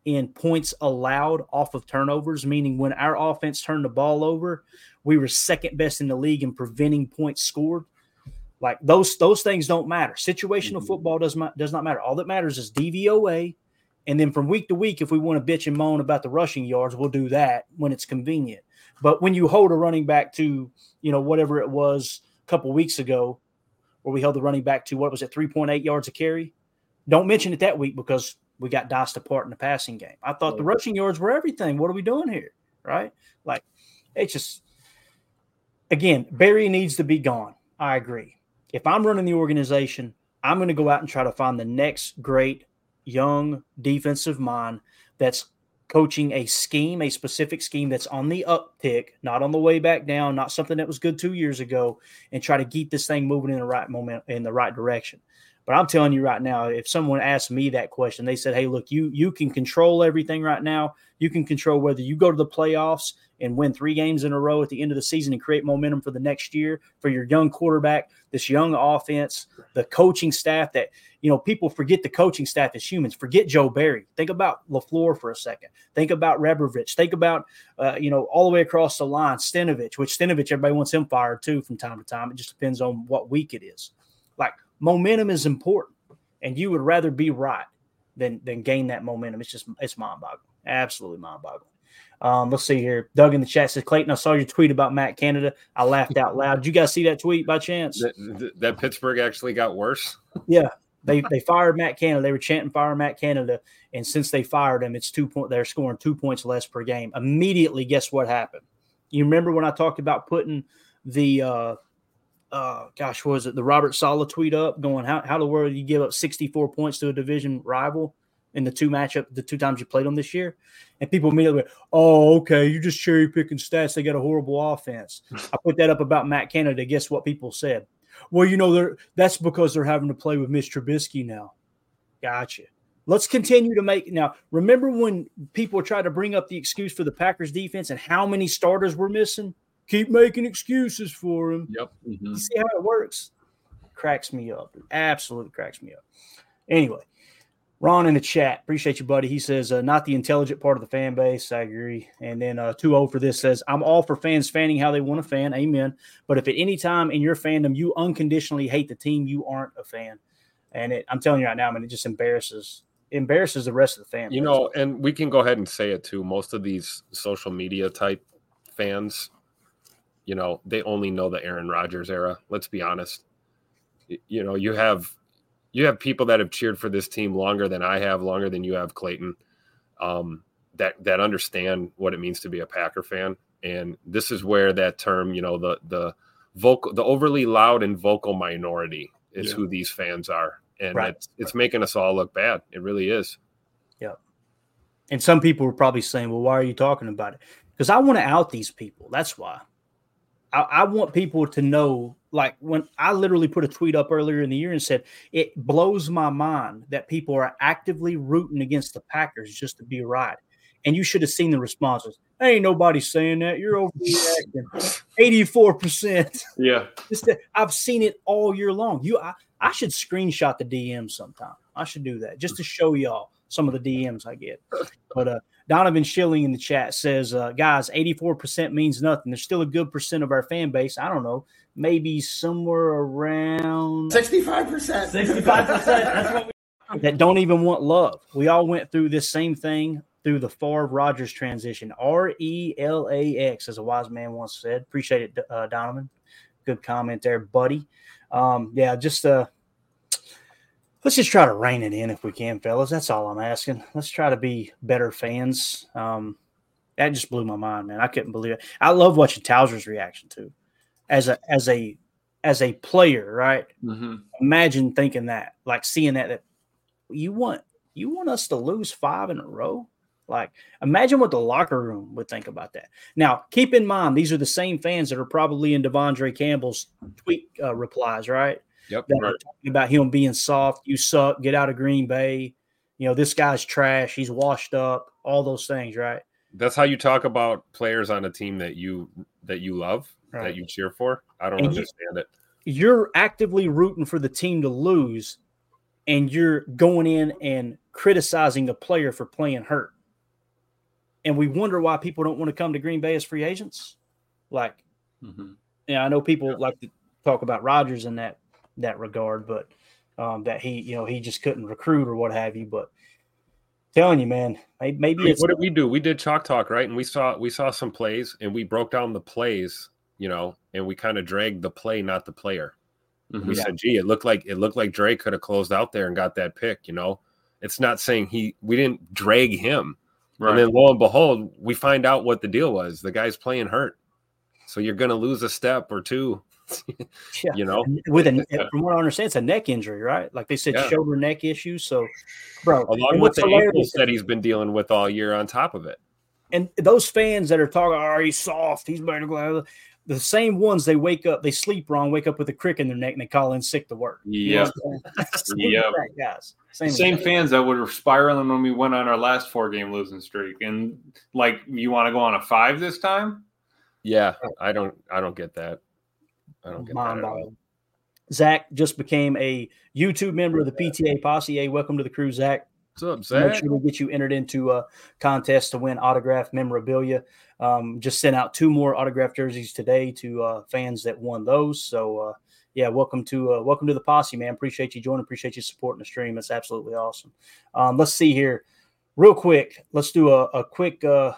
in points allowed off of turnovers, meaning when our offense turned the ball over, we were second best in the league in preventing points scored. Like those those things don't matter. Situational mm-hmm. football does not does not matter. All that matters is DVOA, and then from week to week, if we want to bitch and moan about the rushing yards, we'll do that when it's convenient. But when you hold a running back to you know whatever it was a couple weeks ago, where we held the running back to what was it, 3.8 yards a carry. Don't mention it that week because we got diced apart in the passing game. I thought the rushing yards were everything. What are we doing here? Right? Like it's just again, Barry needs to be gone. I agree. If I'm running the organization, I'm going to go out and try to find the next great young defensive mind that's coaching a scheme, a specific scheme that's on the uptick, not on the way back down, not something that was good two years ago, and try to keep this thing moving in the right moment in the right direction. But I'm telling you right now, if someone asked me that question, they said, "Hey, look, you you can control everything right now. You can control whether you go to the playoffs and win three games in a row at the end of the season and create momentum for the next year for your young quarterback, this young offense, the coaching staff that you know people forget the coaching staff as humans. Forget Joe Barry. Think about LaFleur for a second. Think about Rebrovich. Think about uh, you know all the way across the line, Stenavich, which Stenavich everybody wants him fired too from time to time. It just depends on what week it is. Momentum is important, and you would rather be right than than gain that momentum. It's just it's mind boggling, absolutely mind boggling. Um, let's see here. Doug in the chat says, Clayton, I saw your tweet about Matt Canada. I laughed out loud. Did you guys see that tweet by chance? That, that Pittsburgh actually got worse. Yeah. They they fired Matt Canada. They were chanting fire Matt Canada. And since they fired him, it's two point they're scoring two points less per game. Immediately, guess what happened? You remember when I talked about putting the uh uh, gosh, was it? The Robert Saleh tweet up going, how, how the world you give up 64 points to a division rival in the two matchup, the two times you played them this year? And people immediately went, oh, okay, you're just cherry picking stats. They got a horrible offense. I put that up about Matt Canada. Guess what people said? Well, you know, they're, that's because they're having to play with Mitch Trubisky now. Gotcha. Let's continue to make now. Remember when people tried to bring up the excuse for the Packers defense and how many starters were missing? Keep making excuses for him. Yep. Mm-hmm. You see how it works? Cracks me up. Absolutely cracks me up. Anyway, Ron in the chat, appreciate you, buddy. He says, uh, not the intelligent part of the fan base. I agree. And then uh, 2 0 for this says, I'm all for fans fanning how they want to fan. Amen. But if at any time in your fandom you unconditionally hate the team, you aren't a fan. And it, I'm telling you right now, I mean, it just embarrasses embarrasses the rest of the fan. You know, and we can go ahead and say it too. Most of these social media type fans you know, they only know the Aaron Rodgers era. Let's be honest. You know, you have you have people that have cheered for this team longer than I have, longer than you have, Clayton. Um, that that understand what it means to be a Packer fan, and this is where that term, you know, the the vocal, the overly loud and vocal minority is yeah. who these fans are, and right. it's it's making us all look bad. It really is. Yeah. And some people were probably saying, "Well, why are you talking about it?" Because I want to out these people. That's why. I, I, want people to know, like when I literally put a tweet up earlier in the year and said it blows my mind that people are actively rooting against the Packers just to be right. And you should have seen the responses. Ain't nobody saying that. You're overreacting. Eighty-four percent. Yeah, I've seen it all year long. You, I, I should screenshot the DM sometime. I should do that just to show y'all some of the DMs I get. But uh, Donovan Schilling in the chat says, uh, guys, 84% means nothing. There's still a good percent of our fan base. I don't know, maybe somewhere around 65%. 65%. That's what we that don't even want love. We all went through this same thing through the Favre Rodgers transition. R E L A X, as a wise man once said. Appreciate it, uh, Donovan. Good comment there, buddy. Um, yeah, just uh, let's just try to rein it in if we can, fellas. That's all I'm asking. Let's try to be better fans. Um, that just blew my mind, man. I couldn't believe it. I love watching Towser's reaction too, as a as a as a player, right? Mm-hmm. Imagine thinking that, like seeing that that you want you want us to lose five in a row? Like, imagine what the locker room would think about that. Now, keep in mind, these are the same fans that are probably in Devondre Campbell's tweet uh, replies, right? Yep. That right. talking about him being soft. You suck. Get out of Green Bay. You know, this guy's trash. He's washed up. All those things, right? That's how you talk about players on a team that you that you love, Right. that you cheer for. I don't And you- understand it. You're actively rooting for the team to lose, and you're going in and criticizing the player for playing hurt. And we wonder why people don't want to come to Green Bay as free agents. Like, mm-hmm. yeah, I know people like to talk about Rodgers and that that regard, but um, that he, you know, he just couldn't recruit or what have you. But telling you, man, maybe I it's what did we do? We did chalk talk, right? And we saw we saw some plays and we broke down the plays, you know, and we kind of dragged the play, not the player. Mhm. We Yeah. said, gee, it looked like it looked like Drake could have closed out there and got that pick, you know. It's not saying he we didn't drag him. Right. And then lo and behold, we find out what the deal was. The guy's playing hurt. So you're gonna lose a step or two. Yeah. You know? with a uh from what I understand, it's a neck injury, right? Like they said, Yeah. shoulder neck issues. So, bro, Along with the ankles that he's been dealing with all year on top of it. and those fans that are talking, "Oh, he's soft, he's better," blah, blah," the same ones they wake up, they sleep wrong, wake up with a crick in their neck, and they call in sick to work. Yeah. what I'm saying? Same Yeah. guys. Same, Same, fans that were spiraling when we went on our last four game losing streak. And like, you want to go on a five this time? Yeah, I don't I don't get that. I don't get that at all. mind-boggling. Zach just became a YouTube member of the PTA Posse. Hey, welcome to the crew, Zach. What's up, Make sure we get you entered into a contest to win autographed memorabilia. Um, just sent out two more autographed jerseys today to uh, fans that won those. So uh, yeah, welcome to uh, welcome to the posse, man. Appreciate you joining. Appreciate you supporting the stream. It's absolutely awesome. Um, let's see here, real quick. Let's do a, a quick uh,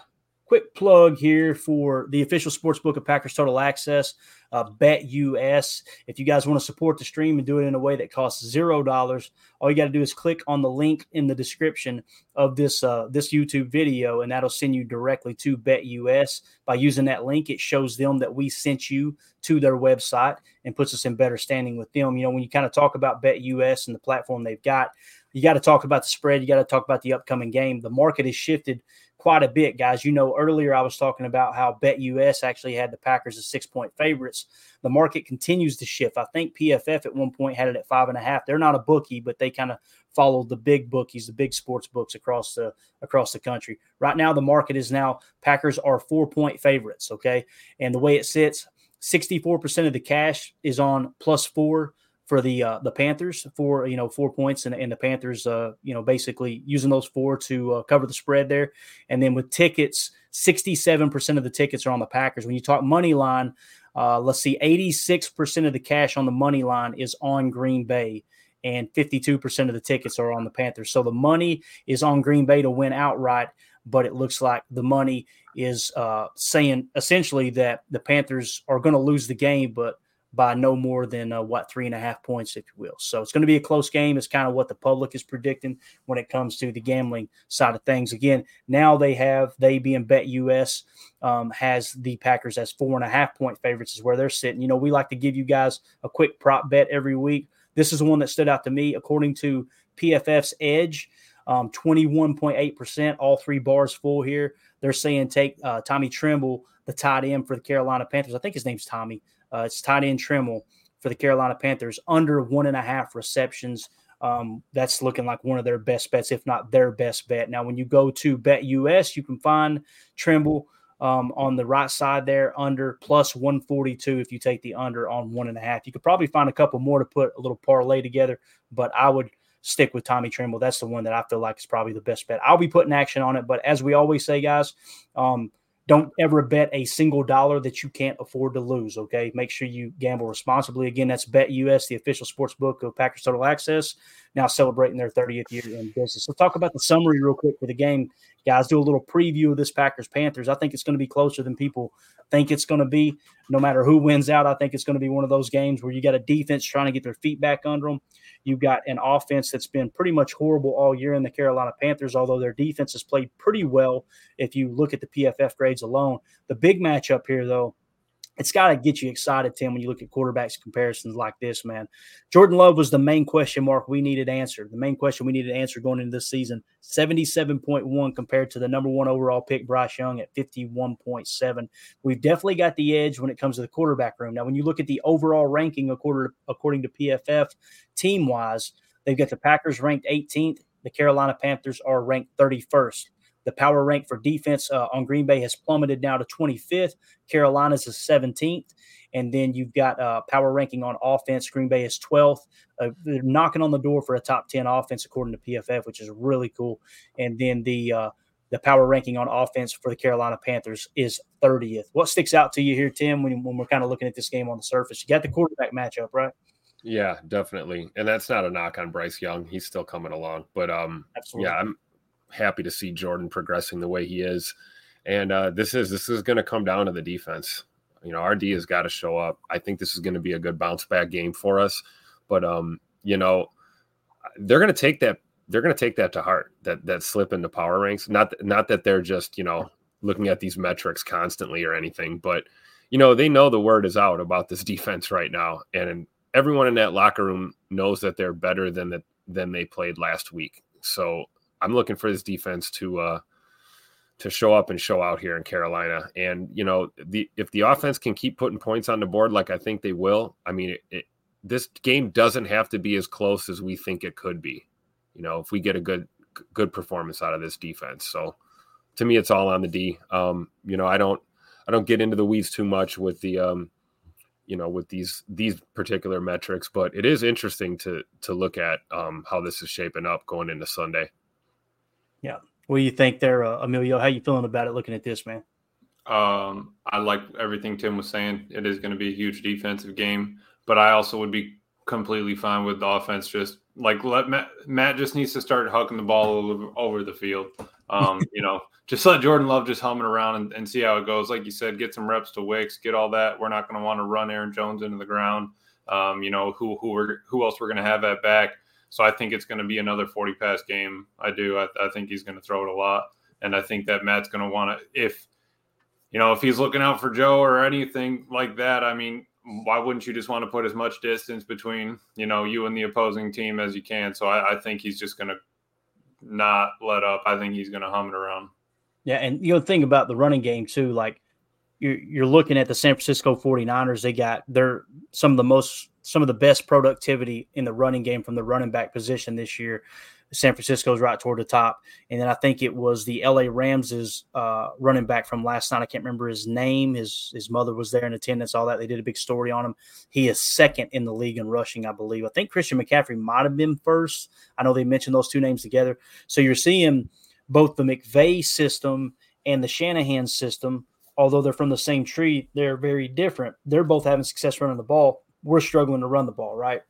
quick plug here for the official sports book of Packers Total Access, uh, Bet US. If you guys want to support the stream and do it in a way that costs zero dollars, all you got to do is click on the link in the description of this uh, this YouTube video, and that'll send you directly to Bet US. By using that link, it shows them that we sent you to their website and puts us in better standing with them. You know, when you kind of talk about Bet US and the platform they've got, you got to talk about the spread. You got to talk about the upcoming game. The market has shifted quite a bit, guys. You know, earlier I was talking about how Bet US actually had the Packers as six point favorites. The market continues to shift. I think PFF at one point had it at five and a half. They're not a bookie, but they kind of followed the big bookies, the big sports books across the across the country. Right now, the market is now Packers are four point favorites. Okay, and the way it sits, sixty four percent of the cash is on plus four for the uh, the Panthers for you know four points and, and the Panthers uh, you know basically using those four to uh, cover the spread there, and then with tickets, sixty seven percent of the tickets are on the Packers. When you talk money line, uh, let's see, eighty six percent of the cash on the money line is on Green Bay. And 52% of the tickets are on the Panthers. So the money is on Green Bay to win outright, but it looks like the money is uh, saying essentially that the Panthers are going to lose the game, but by no more than uh, what three and a half points, if you will. So it's going to be a close game. It's kind of what the public is predicting when it comes to the gambling side of things. Again, now they have they being Bet US um, has the Packers as four and a half point favorites is where they're sitting. You know, we like to give you guys a quick prop bet every week. This is one that stood out to me according to PFF's Edge. Um, 21.8%, all three bars full here. They're saying take uh, Tommy Tremble, the tight end for the Carolina Panthers. I think his name's Tommy. Uh, it's tight end Tremble for the Carolina Panthers under one and a half receptions. Um, that's looking like one of their best bets, if not their best bet. Now, when you go to Bet US, you can find Tremble um, on the right side there under plus 142 if you take the under on one and a half. You could probably find a couple more to put a little parlay together, but I would stick with Tommy Tremble. That's the one that I feel like is probably the best bet. I'll be putting action on it, but as we always say, guys, um, don't ever bet a single dollar that you can't afford to lose. Okay. Make sure you gamble responsibly. Again, that's Bet US, the official sports book of Packers Total Access, now celebrating their 30th year in business. So, talk about the summary real quick for the game, guys. Do a little preview of this Packers Panthers. I think it's going to be closer than people think it's going to be. No matter who wins out, I think it's going to be one of those games where you got a defense trying to get their feet back under them. You've got an offense that's been pretty much horrible all year in the Carolina Panthers, although their defense has played pretty well if you look at the PFF grades alone. The big matchup here, though, it's got to get you excited, Tim, when you look at quarterbacks comparisons like this, man. Jordan Love was the main question mark we needed answered. The main question we needed answered going into this season 77.1 compared to the number one overall pick, Bryce Young, at 51.7. We've definitely got the edge when it comes to the quarterback room. Now, when you look at the overall ranking according, to PFF team wise, they've got the Packers ranked 18th, the Carolina Panthers are ranked 31st. The power rank for defense uh, on Green Bay has plummeted now to 25th. Carolina's is 17th. And then you've got uh, power ranking on offense. Green Bay is 12th. Uh, they're knocking on the door for a top 10 offense, according to PFF, which is really cool. And then the uh, the power ranking on offense for the Carolina Panthers is 30th. What sticks out to you here, Tim, when, when we're kind of looking at this game on the surface? You got the quarterback matchup, right? Yeah, definitely. And that's not a knock on Bryce Young. He's still coming along. But um Absolutely. yeah, I'm happy to see Jordan progressing the way he is. And uh, this is this is going to come down to the defense. You know, our D has got to show up. I think this is going to be a good bounce back game for us. But um, you know, they're going to take that. They're going to take that to heart. That that slip into power ranks. Not not that they're just you know looking at these metrics constantly or anything, but you know they know the word is out about this defense right now, and everyone in that locker room knows that they're better than that than they played last week. So I'm looking for this defense to uh, to show up and show out here in Carolina. And you know, the if the offense can keep putting points on the board like I think they will, I mean, it, it, this game doesn't have to be as close as we think it could be. You know, if we get a good good performance out of this defense. So to me, it's all on the D. Um, you know, I don't I don't get into the weeds too much with the um, you know with these these particular metrics, but it is interesting to to look at um, how this is shaping up going into Sunday. Yeah. What do you think there, uh, Emilio? How you feeling about it looking at this, man? Um, I like everything Tim was saying. It is going to be a huge defensive game, but I also would be completely fine with the offense. Just like let Matt, Matt just needs to start hucking the ball over, over the field. Um, you know, just let Jordan Love just humming around and, and, see how it goes. Like you said, get some reps to Wicks, get all that. We're not going to want to run Aaron Jones into the ground. Um, you know, who who are, who else we're going to have at back. So I think it's going to be another 40 pass game. I do. I, I think he's going to throw it a lot. And I think that Matt's going to want to, if, you know, if he's looking out for Joe or anything like that, I mean, why wouldn't you just want to put as much distance between, you know, you and the opposing team as you can? So I, I think he's just going to not let up. I think he's going to hum it around. Yeah. And you know, think about the running game too. Like you're, looking at the San Francisco 49ers. They got, they're some of the most some of the best productivity in the running game from the running back position this year. San Francisco's right toward the top, and then I think it was the L.A. Rams' uh, running back from last night. I can't remember his name. His his mother was there in attendance. All that they did a big story on him. He is second in the league in rushing, I believe. I think Christian McCaffrey might have been first. I know they mentioned those two names together. So you're seeing both the McVay system and the Shanahan system, although they're from the same tree, they're very different. They're both having success running the ball we're struggling to run the ball, right?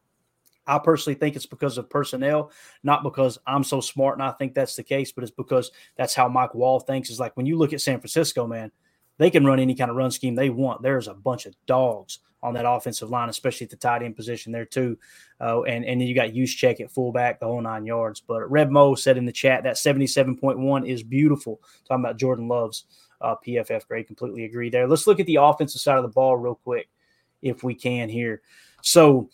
I personally think it's because of personnel, not because I'm so smart and I think that's the case, but it's because that's how Mike Wall thinks. Is like when you look at San Francisco, man, they can run any kind of run scheme they want. There's a bunch of dogs on that offensive line, especially at the tight end position there too. Uh, and and then you got Juszczyk at fullback, the whole nine yards. But Red Mo said in the chat that 77.1 is beautiful. Talking about Jordan Love's uh, PFF grade, completely agree there. Let's look at the offensive side of the ball real quick if we can here. So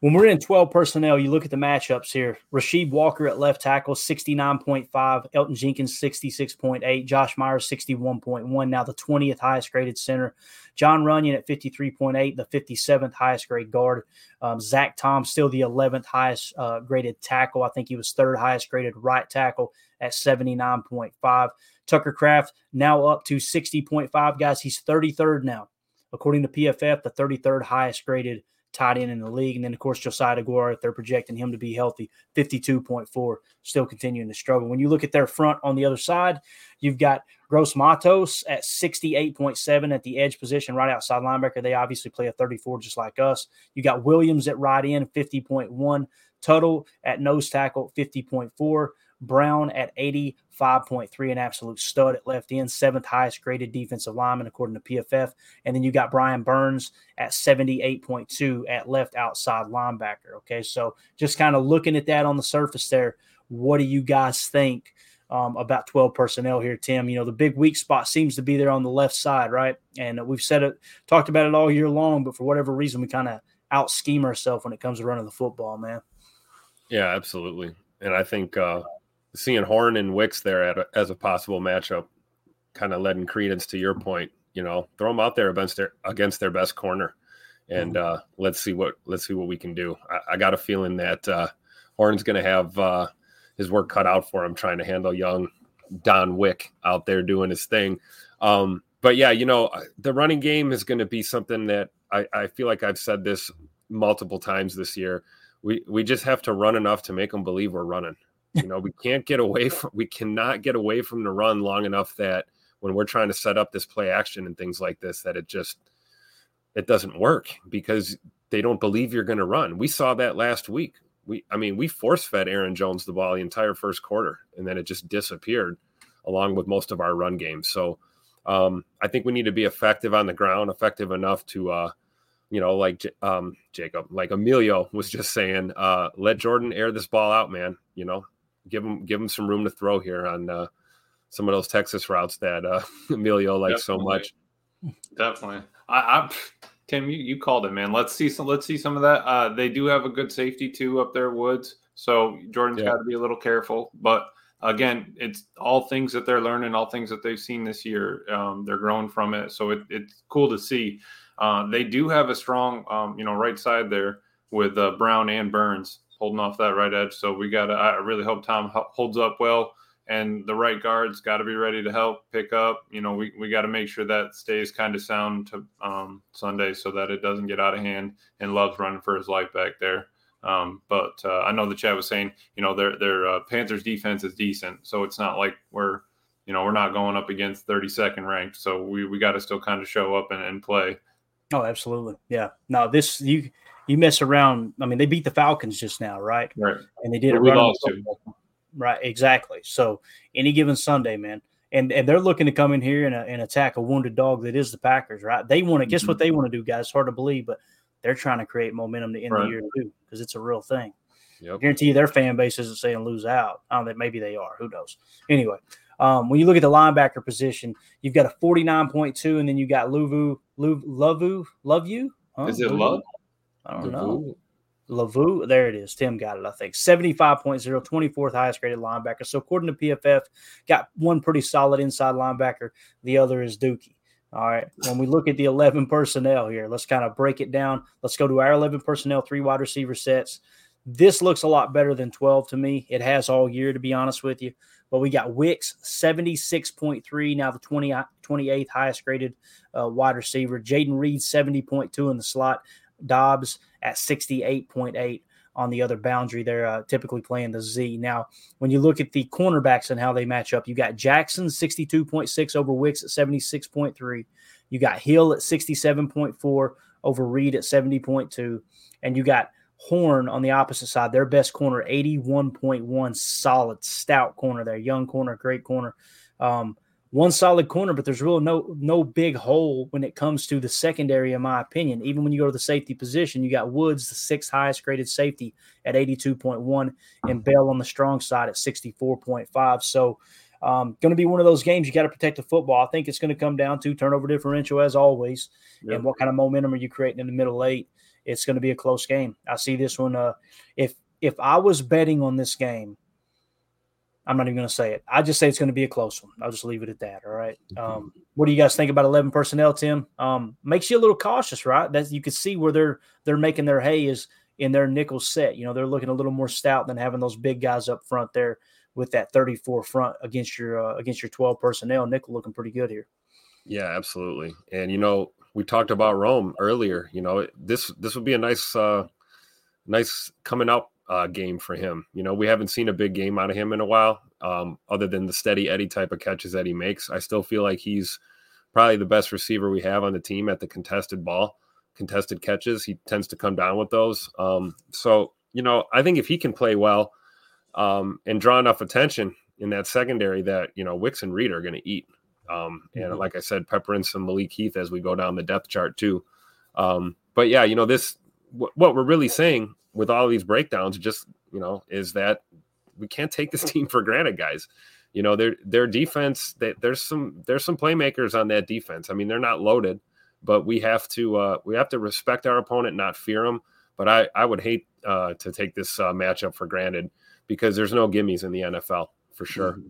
when we're in 12 personnel, you look at the matchups here. Rasheed Walker at left tackle, 69.5. Elton Jenkins, 66.8. Josh Myers, 61.1. Now the 20th highest graded center. John Runyan at 53.8, the 57th highest grade guard. Um, Zach Tom, still the 11th highest uh, graded tackle. I think he was third highest graded right tackle at 79.5. Tucker Kraft now up to 60.5. Guys, he's 33rd now according to PFF, the 33rd highest graded tight end in the league. And then, of course, Josiah if they're projecting him to be healthy, 52.4, still continuing to struggle. When you look at their front on the other side, you've got Gross Matos at 68.7 at the edge position, right outside linebacker. They obviously play a 34 just like us. You got Williams at right end, 50.1. Tuttle at nose tackle, 50.4. Brown at 85.3, an absolute stud at left end, seventh highest graded defensive lineman according to PFF. And then you got Brian Burns at 78.2 at left outside linebacker. Okay, so just kind of looking at that on the surface there, what do you guys think? um, about 12 personnel here, Tim. You know, the big weak spot seems to be there on the left side, right? And we've said it, talked about it all year long, but for whatever reason, we kind of out scheme ourselves when it comes to running the football, man. Yeah, absolutely. And I think uh, seeing Horn and Wicks there a, as a possible matchup, kind of lending credence to your point. You know, throw them out there against their against their best corner, and mm-hmm. uh, let's see what let's see what we can do. I, I got a feeling that uh, Horn's going to have uh, his work cut out for him trying to handle young Don Wick out there doing his thing. Um, but yeah, you know, the running game is going to be something that I, I feel like I've said this multiple times this year. We we just have to run enough to make them believe we're running. You know, we can't get away from we cannot get away from the run long enough that when we're trying to set up this play action and things like this, that it just it doesn't work because they don't believe you're going to run. We saw that last week we I mean we force fed Aaron Jones the ball the entire first quarter, and then it just disappeared along with most of our run games. So um, I think we need to be effective on the ground, effective enough to uh, you know, like um, Jacob, like Emilio was just saying, uh, let Jordan air this ball out, man. You know, give him give him some room to throw here on uh, some of those Texas routes that uh, Emilio likes so much. Definitely, I, I Tim, you, you called it, man. Let's see some. Let's see some of that. Uh, they do have a good safety too up there, Woods. So Jordan's yeah. got to be a little careful. But again, it's all things that they're learning, all things that they've seen this year. Um, they're growing from it, so it, it's cool to see. Uh, they do have a strong, um, you know, right side there with uh, Brown and Burns holding off that right edge. So we got. to I really hope Tom holds up well and the right guards got to be ready to help pick up. You know, we, we got to make sure that stays kind of sound to um, Sunday so that it doesn't get out of hand. And Love's running for his life back there. Um, but uh, I know the chat was saying, you know, their their uh, Panthers defense is decent, so it's not like we're, you know, we're not going up against 32nd ranked. So we we got to still kind of show up and, and play. Oh, absolutely, yeah. Now this you you mess around. I mean, they beat the Falcons just now, right? Right. And they did it. Right, exactly. So any given Sunday, man, and and they're looking to come in here and, uh, and attack a wounded dog that is the Packers, right? They want to guess mm-hmm. what they want to do, guys. Hard to believe, but they're trying to create momentum to end right. the year too, because it's a real thing. Yep. I guarantee you their fan base isn't saying lose out. I don't think maybe they are. Who knows? Anyway, um, when you look at the linebacker position, you've got a 49.2, and then you got Luvu, Luvu, Lovu, Love You. Huh? Is it Love? I don't know. Lavu, there it is. Tim got it, I think. 75.0, 24th highest graded linebacker. So according to PFF, got one pretty solid inside linebacker. The other is Dookie. All right. When we look at the 11 personnel here, let's kind of break it down. Let's go to our 11 personnel, three wide receiver sets. This looks a lot better than 12 to me. It has all year, to be honest with you. But we got Wicks, 76.3, now the 20, 28th highest graded uh, wide receiver. Jayden Reed, 70.2 in the slot. Doubs at 68.8 on the other boundary. They're uh, typically playing the Z. Now, when you look at the cornerbacks and how they match up, you got Jackson 62.6 over Wicks at 76.3. You got Hill at 67.4 over Reed at 70.2. And you got Horn on the opposite side, their best corner, 81.1, solid, stout corner there. Young corner, great corner. Um, one solid corner, but there's really no no big hole when it comes to the secondary, in my opinion. Even when you go to the safety position, you got Woods, the sixth highest graded safety at 82.1, and Bell on the strong side at 64.5. So um, going to be one of those games you got to protect the football. I think it's going to come down to turnover differential as always, yep. and what kind of momentum are you creating in the middle eight. It's going to be a close game. I see this one. Uh, if if I was betting on this game, I'm not even going to say it. I just say it's going to be a close one. I'll just leave it at that. All right. Mm-hmm. Um, what do you guys think about 11 personnel, Tim? Um, makes you a little cautious, right? That you can see where they're they're making their hay is in their nickel set. You know, they're looking a little more stout than having those big guys up front there with that 34 front against your uh, against your 12 personnel. Nickel looking pretty good here. Yeah, absolutely. And you know, we talked about Rome earlier. You know, this this would be a nice uh, nice coming up uh, game for him. You know, we haven't seen a big game out of him in a while, um, other than the steady Eddie type of catches that he makes. I still feel like he's probably the best receiver we have on the team at the contested ball, contested catches. He tends to come down with those. Um, so, you know, I think if he can play well um, and draw enough attention in that secondary that, you know, Wicks and Reed are going to eat. Um, and mm-hmm. like I said, pepper in some Malik Heath as we go down the depth chart too. Um, but yeah, you know, this, what we're really saying with all these breakdowns just you know is that we can't take this team for granted guys you know, their their defense. They, there's some there's some playmakers on that defense. I mean, they're not loaded, but we have to uh, we have to respect our opponent, not fear them. But I I would hate uh, to take this uh, matchup for granted because there's no gimmies in the NFL for sure. Mm-hmm.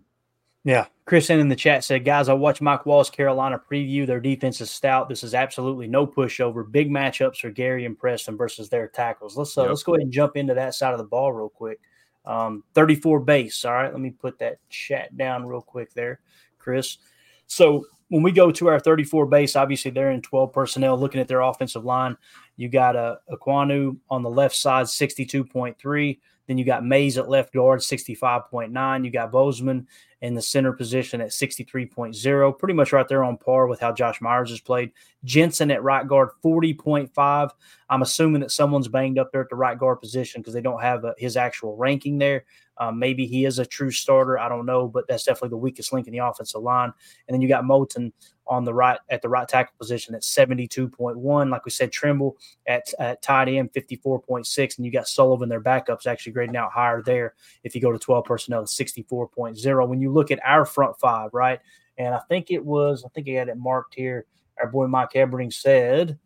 Yeah. Chris in the chat said, guys, I watched Mike Wallace Carolina preview. Their defense is stout. This is absolutely no pushover. Big matchups for Gary and Preston versus their tackles. Let's uh, yep. let's go ahead and jump into that side of the ball real quick. Um, 34 base. All right. Let me put that chat down real quick there, Chris. So when we go to our 34 base, obviously they're in 12 personnel looking at their offensive line. You got a uh, Ekwonu on the left side, 62.3. Then you got Mays at left guard, 65.9. You got Bozeman in the center position at 63.0, pretty much right there on par with how Josh Myers has played. Jensen at right guard, 40.5. I'm assuming that someone's banged up there at the right guard position because they don't have a, his actual ranking there. Um, maybe he is a true starter. I don't know, but that's definitely the weakest link in the offensive line. And then you got Moton on the right at the right tackle position at 72.1. Like we said, Tremble at, at tight end 54.6, and you got Sullivan, their backups, actually grading out higher there. If you go to 12 personnel, 64.0. When you look at our front five, right? And I think it was, I think I had it marked here. Our boy Mike Ebering said,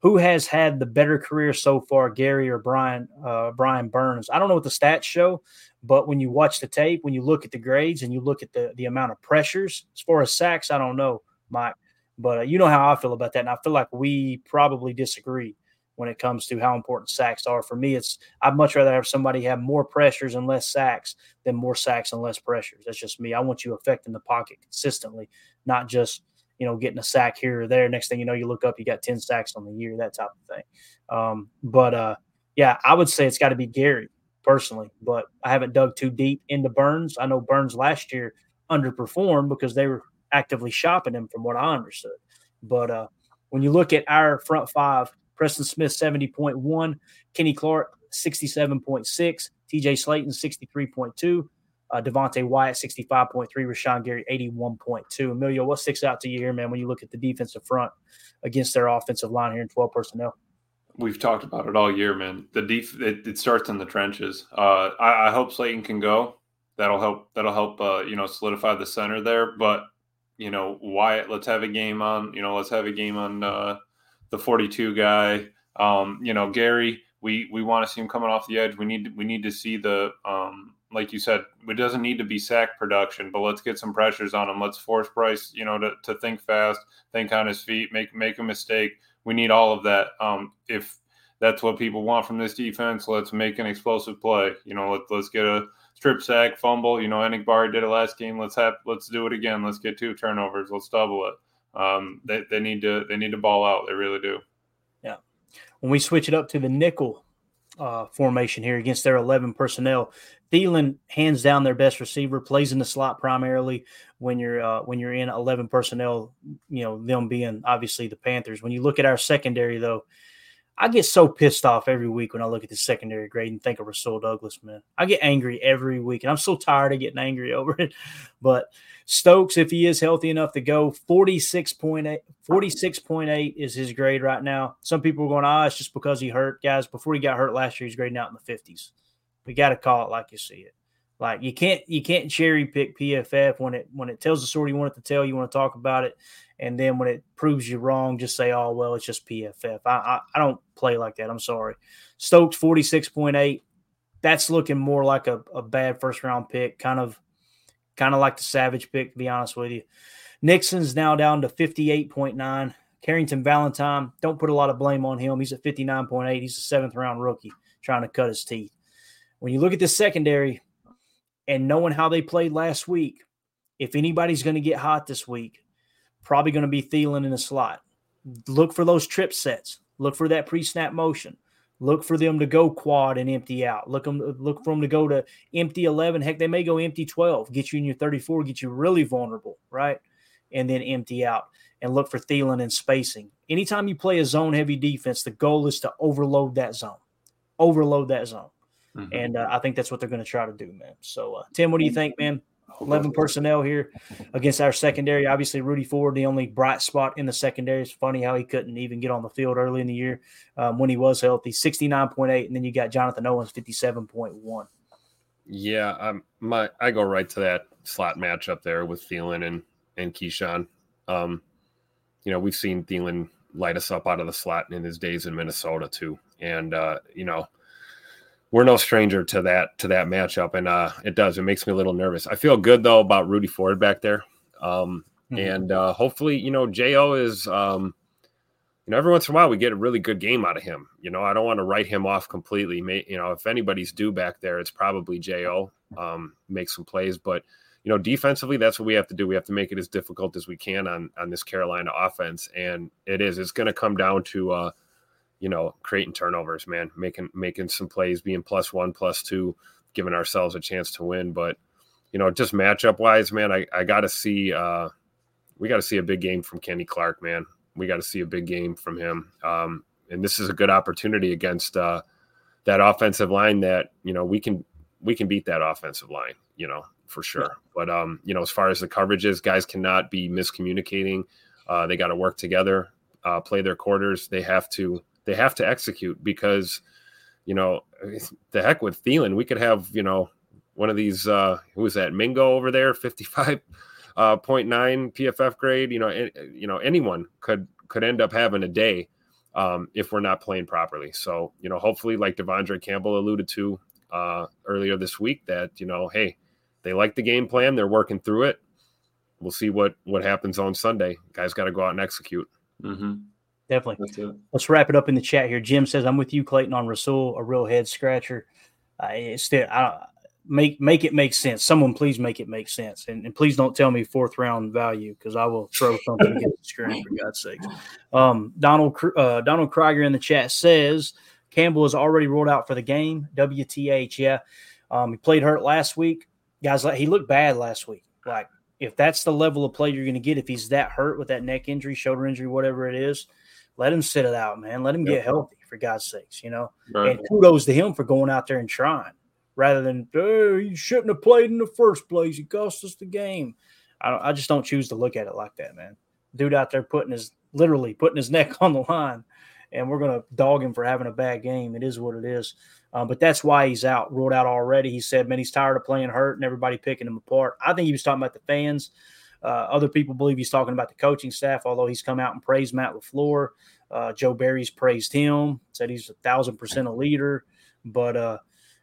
who has had the better career so far, Gary or Brian uh, Brian Burns? I don't know what the stats show, but when you watch the tape, when you look at the grades and you look at the the amount of pressures as far as sacks, I don't know. Mike. But uh, you know how I feel about that, and I feel like we probably disagree when it comes to how important sacks are. For me, it's I'd much rather have somebody have more pressures and less sacks than more sacks and less pressures. That's just me. I want you affecting the pocket consistently, not just you know getting a sack here or there. Next thing you know, you look up, you got ten sacks on the year, that type of thing. Um, but uh, yeah, I would say it's got to be Gary personally, but I haven't dug too deep into Burns. I know Burns last year underperformed because they were actively shopping him, from what I understood. But uh, when you look at our front five, Preston Smith 70.1, Kenny Clark 67.6, TJ Slaton 63.2, uh, Devonte Wyatt 65.3, Rashan Gary 81.2. Emilio, what sticks out to you here, man, when you look at the defensive front against their offensive line here in 12 personnel? We've talked about it all year, man. The def- it, it starts in the trenches. Uh, I, I, hope Slayton can go. That'll help. That'll help. Uh, you know, solidify the center there. But you know, Wyatt, let's have a game on, you know, let's have a game on uh, the 42 guy. Um, you know, Gary, we we want to see him coming off the edge. We need we need to see the um, like you said, it doesn't need to be sack production, but let's get some pressures on him. Let's force Bryce, you know, to, to think fast, think on his feet, make make a mistake. We need all of that. Um, if that's what people want from this defense, let's make an explosive play. You know, let, let's get a strip sack, fumble. You know, Enagbare did it last game. Let's have let's do it again. Let's get two turnovers. Let's double it. Um, they, they need to they need to ball out. They really do. Yeah. When we switch it up to the nickel uh, formation here against their 11 personnel, Thielen hands down their best receiver, plays in the slot primarily when you're uh, when you're in 11 personnel. You know them being obviously the Panthers. When you look at our secondary though, I get so pissed off every week when I look at the secondary grade and think of Rasul Douglas, man. I get angry every week, and I'm so tired of getting angry over it. But Stokes, if he is healthy enough to go, 46.8, 46.8 is his grade right now. Some people are going, ah, oh, it's just because he hurt. Guys, before he got hurt last year, he's grading out in the 50s. We got to call it like you see it. Like you can't you can't cherry pick PFF when it when it tells the story you want it to tell. You want to talk about it, and then when it proves you wrong, just say, "Oh well, it's just PFF." I I, I don't play like that. I'm sorry. Stokes forty six point eight. That's looking more like a, a bad first round pick, kind of kind of like the Savage pick. To be honest with you, Nixon's now down to fifty eight point nine. Carrington Valentine, don't put a lot of blame on him. He's at 59.8. He's a seventh round rookie trying to cut his teeth. When you look at the secondary, and knowing how they played last week, if anybody's going to get hot this week, probably going to be Thielen in the slot. Look for those trip sets. Look for that pre-snap motion. Look for them to go quad and empty out. Look them, look for them to go to empty 11. Heck, they may go empty 12, get you in your 34, get you really vulnerable, right? And then empty out and look for Thielen and spacing. Anytime you play a zone heavy defense, the goal is to overload that zone. Overload that zone. Mm-hmm. And uh, I think that's what they're going to try to do, man. So, uh, Tim, what do you think, man? 11 personnel here against our secondary. Obviously, Rudy Ford, the only bright spot in the secondary. It's funny how he couldn't even get on the field early in the year um, when he was healthy. 69.8. And then you got Jonathan Owens, 57.1. Yeah, um, my I go right to that slot matchup there with Thielen and and Keisean. Um, you know, we've seen Thielen light us up out of the slot in his days in Minnesota too, and uh, you know, we're no stranger to that to that matchup, and uh, it does it makes me a little nervous. I feel good though about Rudy Ford back there, um, mm-hmm. and uh, hopefully, you know, Jo is. Um, you know, every once in a while we get a really good game out of him. You know, I don't want to write him off completely. May, you know, if anybody's due back there, it's probably Jo. Um, make some plays, but you know, defensively, that's what we have to do. We have to make it as difficult as we can on on this Carolina offense, and it is. It's going to come down to, uh, you know, creating turnovers, man, making making some plays, being plus one, plus two, giving ourselves a chance to win. But you know, just matchup wise, man, I I got to see. Uh, we got to see a big game from Kenny Clark, man we got to see a big game from him. Um, and this is a good opportunity against uh, that offensive line that you know we can we can beat that offensive line, you know, for sure. But um, you know, as far as the coverages, guys cannot be miscommunicating. Uh, they got to work together, uh, play their quarters. They have to they have to execute because you know the heck with Thielen, we could have you know one of these uh, who was that Mingo over there, fifty five uh, 0.9 PFF grade. You know, you know, anyone could could end up having a day um, if we're not playing properly. So, you know, hopefully, like De'Vondre Campbell alluded to uh, earlier this week, that you know, hey, they like the game plan, they're working through it. We'll see what what happens on Sunday. Guys got to go out and execute. Mm-hmm. Definitely. Let's wrap it up in the chat here. Jim says, "I'm with you, Clayton, on Rasul, a real head scratcher." Uh, still, I, make make it make sense. Someone please make it make sense, and, and please don't tell me fourth round value because I will throw something against the screen for God's sake. Um, Donald uh, Donald Krieger in the chat says Campbell is already ruled out for the game. WTH, yeah. Um, he played hurt last week, guys. Like he looked bad last week. Like if that's the level of play you're going to get, if he's that hurt with that neck injury, shoulder injury, whatever it is, let him sit it out, man. Let him get healthy for God's sakes, you know. Right. And kudos to him for going out there and trying rather than oh, you shouldn't have played in the first place. He cost us the game. I, I just don't choose to look at it like that, man. Dude out there putting his literally putting his neck on the line, and we're gonna dog him for having a bad game. It is what it is. Um, but that's why he's out, ruled out already. He said, man, he's tired of playing hurt and everybody picking him apart. I think he was talking about the fans. Uh, other people believe he's talking about the coaching staff, although he's come out and praised Matt LaFleur. Uh, Joe Barry's praised him, said he's a thousand percent a leader. But uh,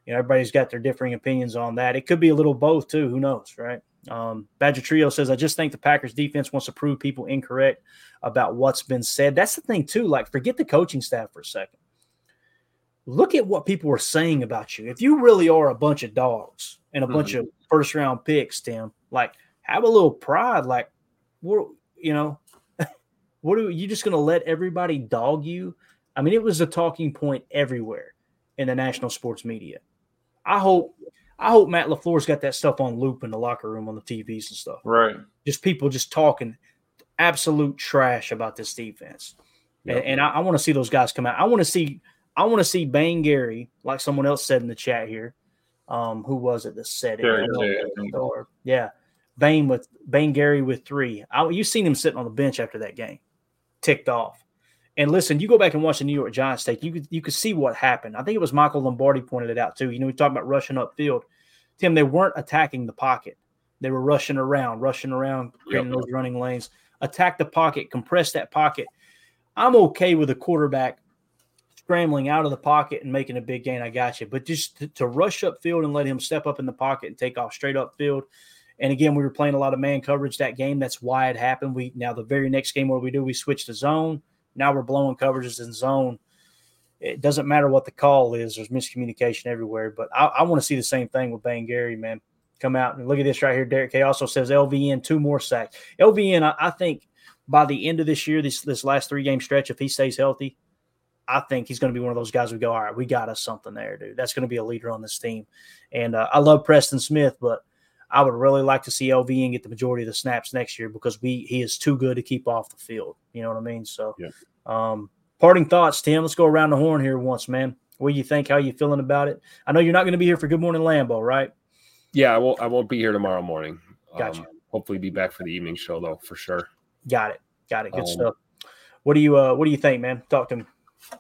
you know, everybody's got their differing opinions on that. It could be a little both too. Who knows, right? Um, Badger Trio says, I just think the Packers defense wants to prove people incorrect about what's been said. That's the thing too. Like, forget the coaching staff for a second. Look at what people are saying about you. If you really are a bunch of dogs and a mm-hmm. bunch of first round picks, Tim, like have a little pride. Like, we're, you know, what are you just going to let everybody dog you? I mean, it was a talking point everywhere in the national sports media. I hope I hope Matt LaFleur's got that stuff on loop in the locker room on the TVs and stuff. Right. Just people just talking absolute trash about this defense. Yep. And, and, I, I want to see those guys come out. I want to see I want to see Bane Gary, like someone else said in the chat here. Um, who was it that said it? Or, yeah. Bane with Bane Gary with three. I, you seen him sitting on the bench after that game, ticked off. And listen, you go back and watch the New York Giants take, you could you could see what happened. I think it was Michael Lombardi pointed it out too. You know, we talked about rushing upfield. Tim, they weren't attacking the pocket. They were rushing around, rushing around, creating yep. those running lanes. Attack the pocket, compress that pocket. I'm okay with a quarterback scrambling out of the pocket and making a big gain. I got you. But just to, to rush upfield and let him step up in the pocket and take off straight upfield. And again, we were playing a lot of man coverage that game. That's why it happened. We now the very next game, what we do, we switch to zone now we're blowing coverages in zone. It doesn't matter what the call is. There's miscommunication everywhere. But I, I want to see the same thing with Bane Gary, man. Come out and look at this right here. Derek K also says LVN two more sacks. LVN, I, I think by the end of this year, this this last three game stretch, if he stays healthy, I think he's going to be one of those guys we go, all right, we got us something there, dude. That's going to be a leader on this team. And uh, I love Preston Smith, but I would really like to see LVN get the majority of the snaps next year because we he is too good to keep off the field. You know what I mean? So, yeah. um, parting thoughts, Tim. Let's go around the horn here once, man. What do you think? How you feeling about it? I know you're not going to be here for Good Morning Lambeau, right? Yeah, I won't. I won't be here tomorrow morning. Gotcha. Um, hopefully, be back for the evening show though, for sure. Got it. Got it. Good um, stuff. What do you uh, What do you think, man? Talk to me.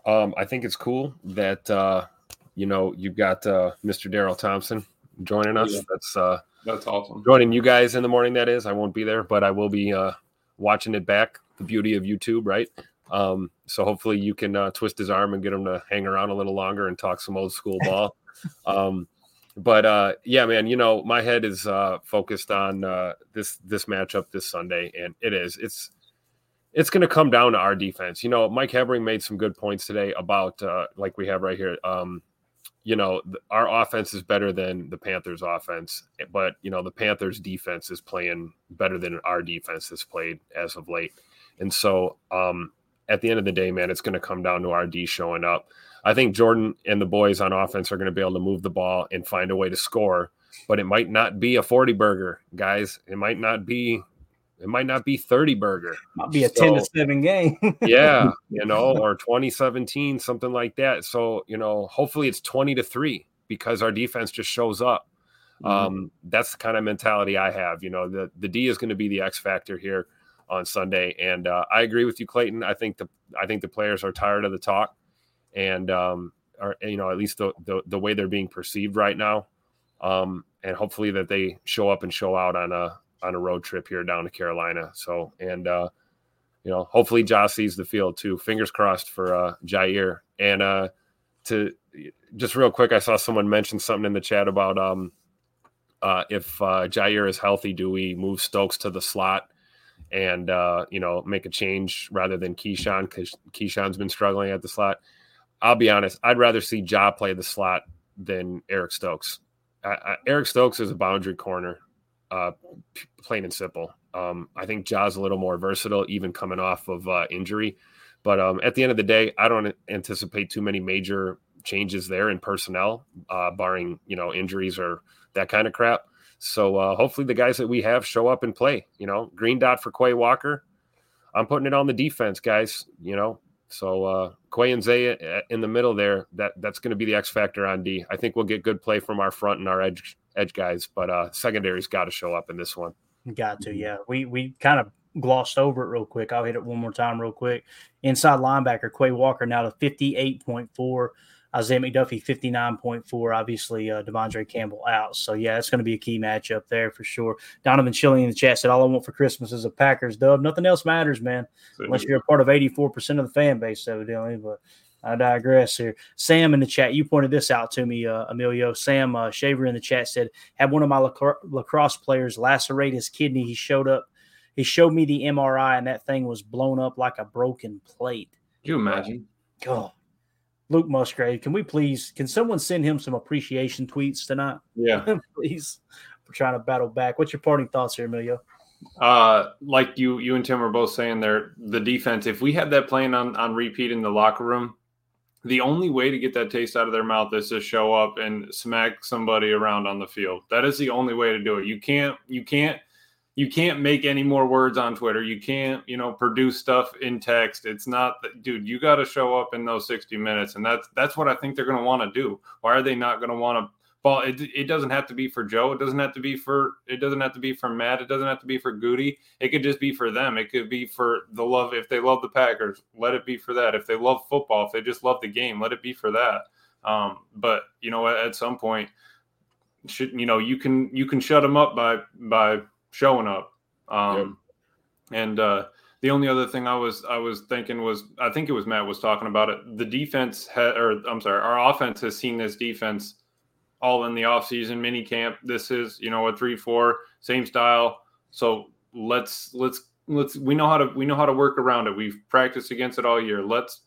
Um, I think it's cool that uh, you know you've got uh, Mr. Darrell Thompson joining us. Yeah. That's uh, That's awesome. joining you guys in the morning. That is, I won't be there, but I will be uh, watching it back. The beauty of YouTube, right? Um, so hopefully you can uh, twist his arm and get him to hang around a little longer and talk some old school ball. um, but uh, yeah, man, you know my head is uh, focused on uh, this this matchup this Sunday, and it is it's it's going to come down to our defense. You know, Mike Hebring made some good points today about uh, like we have right here. Um, you know, our offense is better than the Panthers' offense, but you know the Panthers' defense is playing better than our defense has played as of late. And so, um, at the end of the day, man, it's going to come down to our D showing up. I think Jordan and the boys on offense are going to be able to move the ball and find a way to score, but it might not be a 40 burger, guys. It might not be it might not be 30 burger. Might be a 10 to 7 game. yeah, you know, or 2017, something like that. So, you know, hopefully it's 20 to 3 because our defense just shows up. Um, that's the kind of mentality I have. You know, the the D is going to be the X factor here on Sunday. And uh, I agree with you, Clayton. I think the I think the players are tired of the talk and um are you know, at least the the, the way they're being perceived right now. Um, and hopefully that they show up and show out on a on a road trip here down to Carolina. So and uh you know, hopefully Josh sees the field too. Fingers crossed for uh, Jaire. And uh, to just real quick, I saw someone mention something in the chat about um, uh, if uh, Jaire is healthy, do we move Stokes to the slot and uh, you know make a change rather than Keisean because Keisean's been struggling at the slot. I'll be honest, I'd rather see Ja play the slot than Eric Stokes. I, Eric Stokes is a boundary corner, uh, plain and simple. Um, I think Ja's a little more versatile, even coming off of uh, injury. But um, at the end of the day, I don't anticipate too many major changes there in personnel, uh, barring you know injuries or that kind of crap. So uh, hopefully the guys that we have show up and play. You know, green dot for Quay Walker. I'm putting it on the defense, guys. You know, so uh, Quay and Zay uh, in the middle there. That that's going to be the X factor on D. I think we'll get good play from our front and our edge edge guys, but uh, secondary's got to show up in this one. Got to, yeah. We we kind of glossed over it real quick. I'll hit it one more time, real quick. Inside linebacker Quay Walker now to fifty eight point four. Isaiah McDuffie fifty nine point four. Obviously, uh, De'Vondre Campbell out. So yeah, it's going to be a key matchup there for sure. Donovan Chilling in the chat said, "All I want for Christmas is a Packers dub. Nothing else matters, man, unless you're a part of eighty four percent of the fan base, evidently." But I digress here. Sam in the chat, you pointed this out to me, uh, Emilio. Sam uh, Shaver in the chat said, "Had one of my lacro- lacrosse players lacerate his kidney. He showed up. He showed me the MRI, and that thing was blown up like a broken plate." Can you imagine? God, Luke Musgrave, can we please? Can someone send him some appreciation tweets tonight? Yeah. please. For trying to battle back. What's your parting thoughts here, Emilio? Uh, like you, you and Tim were both saying there, the defense. If we had that playing on on repeat in the locker room, the only way to get that taste out of their mouth is to show up and smack somebody around on the field. That is the only way to do it. You can't, you can't, you can't make any more words on Twitter. You can't, you know, produce stuff in text. It's not, that, dude. You got to show up in those sixty minutes, and that's that's what I think they're going to want to do. Why are they not going to want to? Ball. It, it doesn't have to be for Joe. It doesn't have to be for. It doesn't have to be for Matt. It doesn't have to be for Goody. It could just be for them. It could be for the love. If they love the Packers, let it be for that. If they love football, if they just love the game, let it be for that. Um, but you know, at, at some point, should you know you can you can shut them up by by showing up. Um, And uh, the only other thing I was I was thinking was I think it was Matt was talking about it. The defense had, or I'm sorry, our offense has seen this defense all in the offseason mini camp. This is you know a three four same style. So let's let's let's we know how to we know how to work around it. We've practiced against it all year. Let's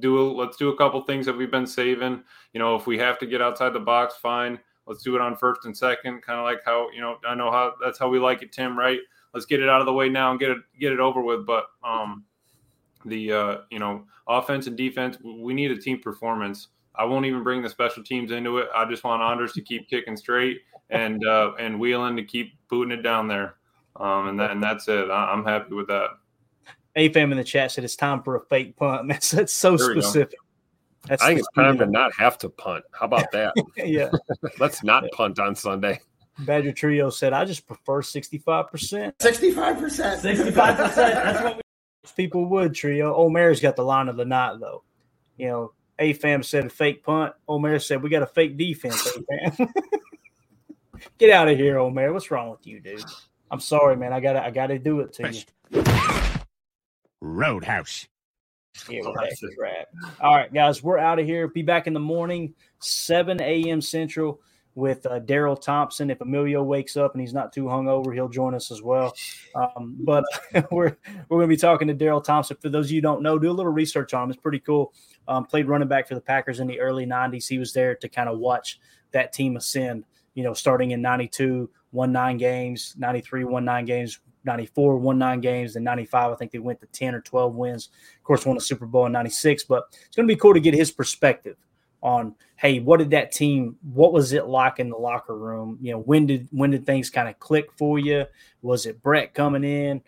do a, let's do a couple things that we've been saving. You know, if we have to get outside the box, fine. Let's do it on first and second, kind of like how you know I know how that's how we like it, Tim. Right? Let's get it out of the way now and get it get it over with. But um, the uh, you know offense and defense, we need a team performance. I won't even bring the special teams into it. I just want Anders to keep kicking straight and uh, and Whelan to keep booting it down there. Um, and that and that's it. I, I'm happy with that. AFAM in the chat said it's time for a fake punt. That's, that's so There go. specific. That's I think it's time to not have to punt. How about that? Yeah. Let's not punt on Sunday. Badger Trio said, I just prefer 65%. 65%. 65%. That's what we people would, Trio. Omer's got the line of the night, though. You know, AFAM said a fake punt. Omer said, we got a fake defense, AFAM. Get out of here, man. What's wrong with you, dude? I'm sorry, man. I gotta I gotta do it to you. Roadhouse. Yeah, crap. All right, guys, we're out of here. Be back in the morning, 7 a.m. Central with uh, Darrell Thompson. If Emilio wakes up and he's not too hungover, he'll join us as well. Um, but we're we're going to be talking to Darrell Thompson. For those of you don't know, do a little research on him. It's pretty cool. Um, played running back for the Packers in the early 90s. He was there to kind of watch that team ascend, you know, starting in 92, won nine games, 93, won nine games, 94 won nine games and 95 i think they went to 10 or 12 wins of course won a super bowl in 96 but it's going to be cool to get his perspective on hey what did that team what was it like in the locker room? You know when did when did things kind of click for you? Was it brett coming in?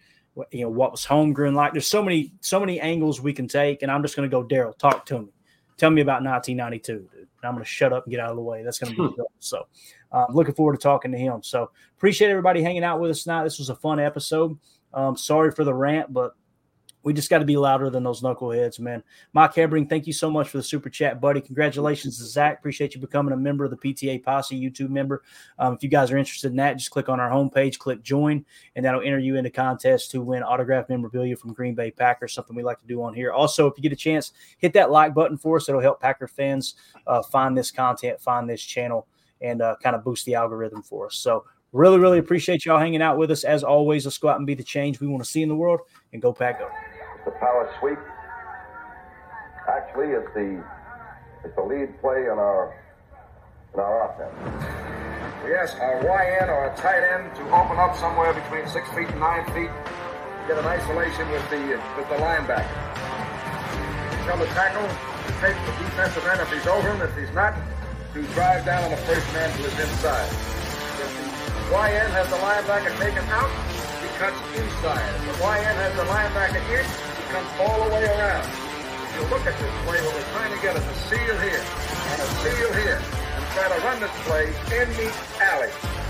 You know what was holmgren like? There's so many so many angles we can take and i'm just going to go darrell talk to me. Tell me about 1992 dude. I'm going to shut up and get out of the way. That's going to be good so um, looking forward to talking to him. So appreciate everybody hanging out with us tonight. This was a fun episode. Um, sorry for the rant, but we just got to be louder than those knuckleheads, man. Mike Hebring, thank you so much for the super chat, buddy. Congratulations to Zach. Appreciate you becoming a member of the PTA Posse YouTube member. Um, if you guys are interested in that, just click on our homepage, click join, and that'll enter you into contest to win autographed memorabilia from Green Bay Packers, something we like to do on here. Also, if you get a chance, hit that like button for us. It'll help Packer fans uh, find this content, find this channel and uh, kind of boost the algorithm for us. So really, really appreciate y'all hanging out with us. As always, let's go out and be the change we want to see in the world and go pack up. The power sweep. Actually, it's the it's the lead play in our in our offense. Yes, a YN or a tight end to open up somewhere between six feet and nine feet. Get an isolation with the with the linebacker. Tell the tackle to take the defensive end if he's over him. If he's not, to drive down on the first man to his inside. If the YN has the linebacker taken out, he cuts inside. If the YN has the linebacker in, comes all the way around. You look at this play, what we're trying to get a seal here and a seal here and try to run this play in the alley.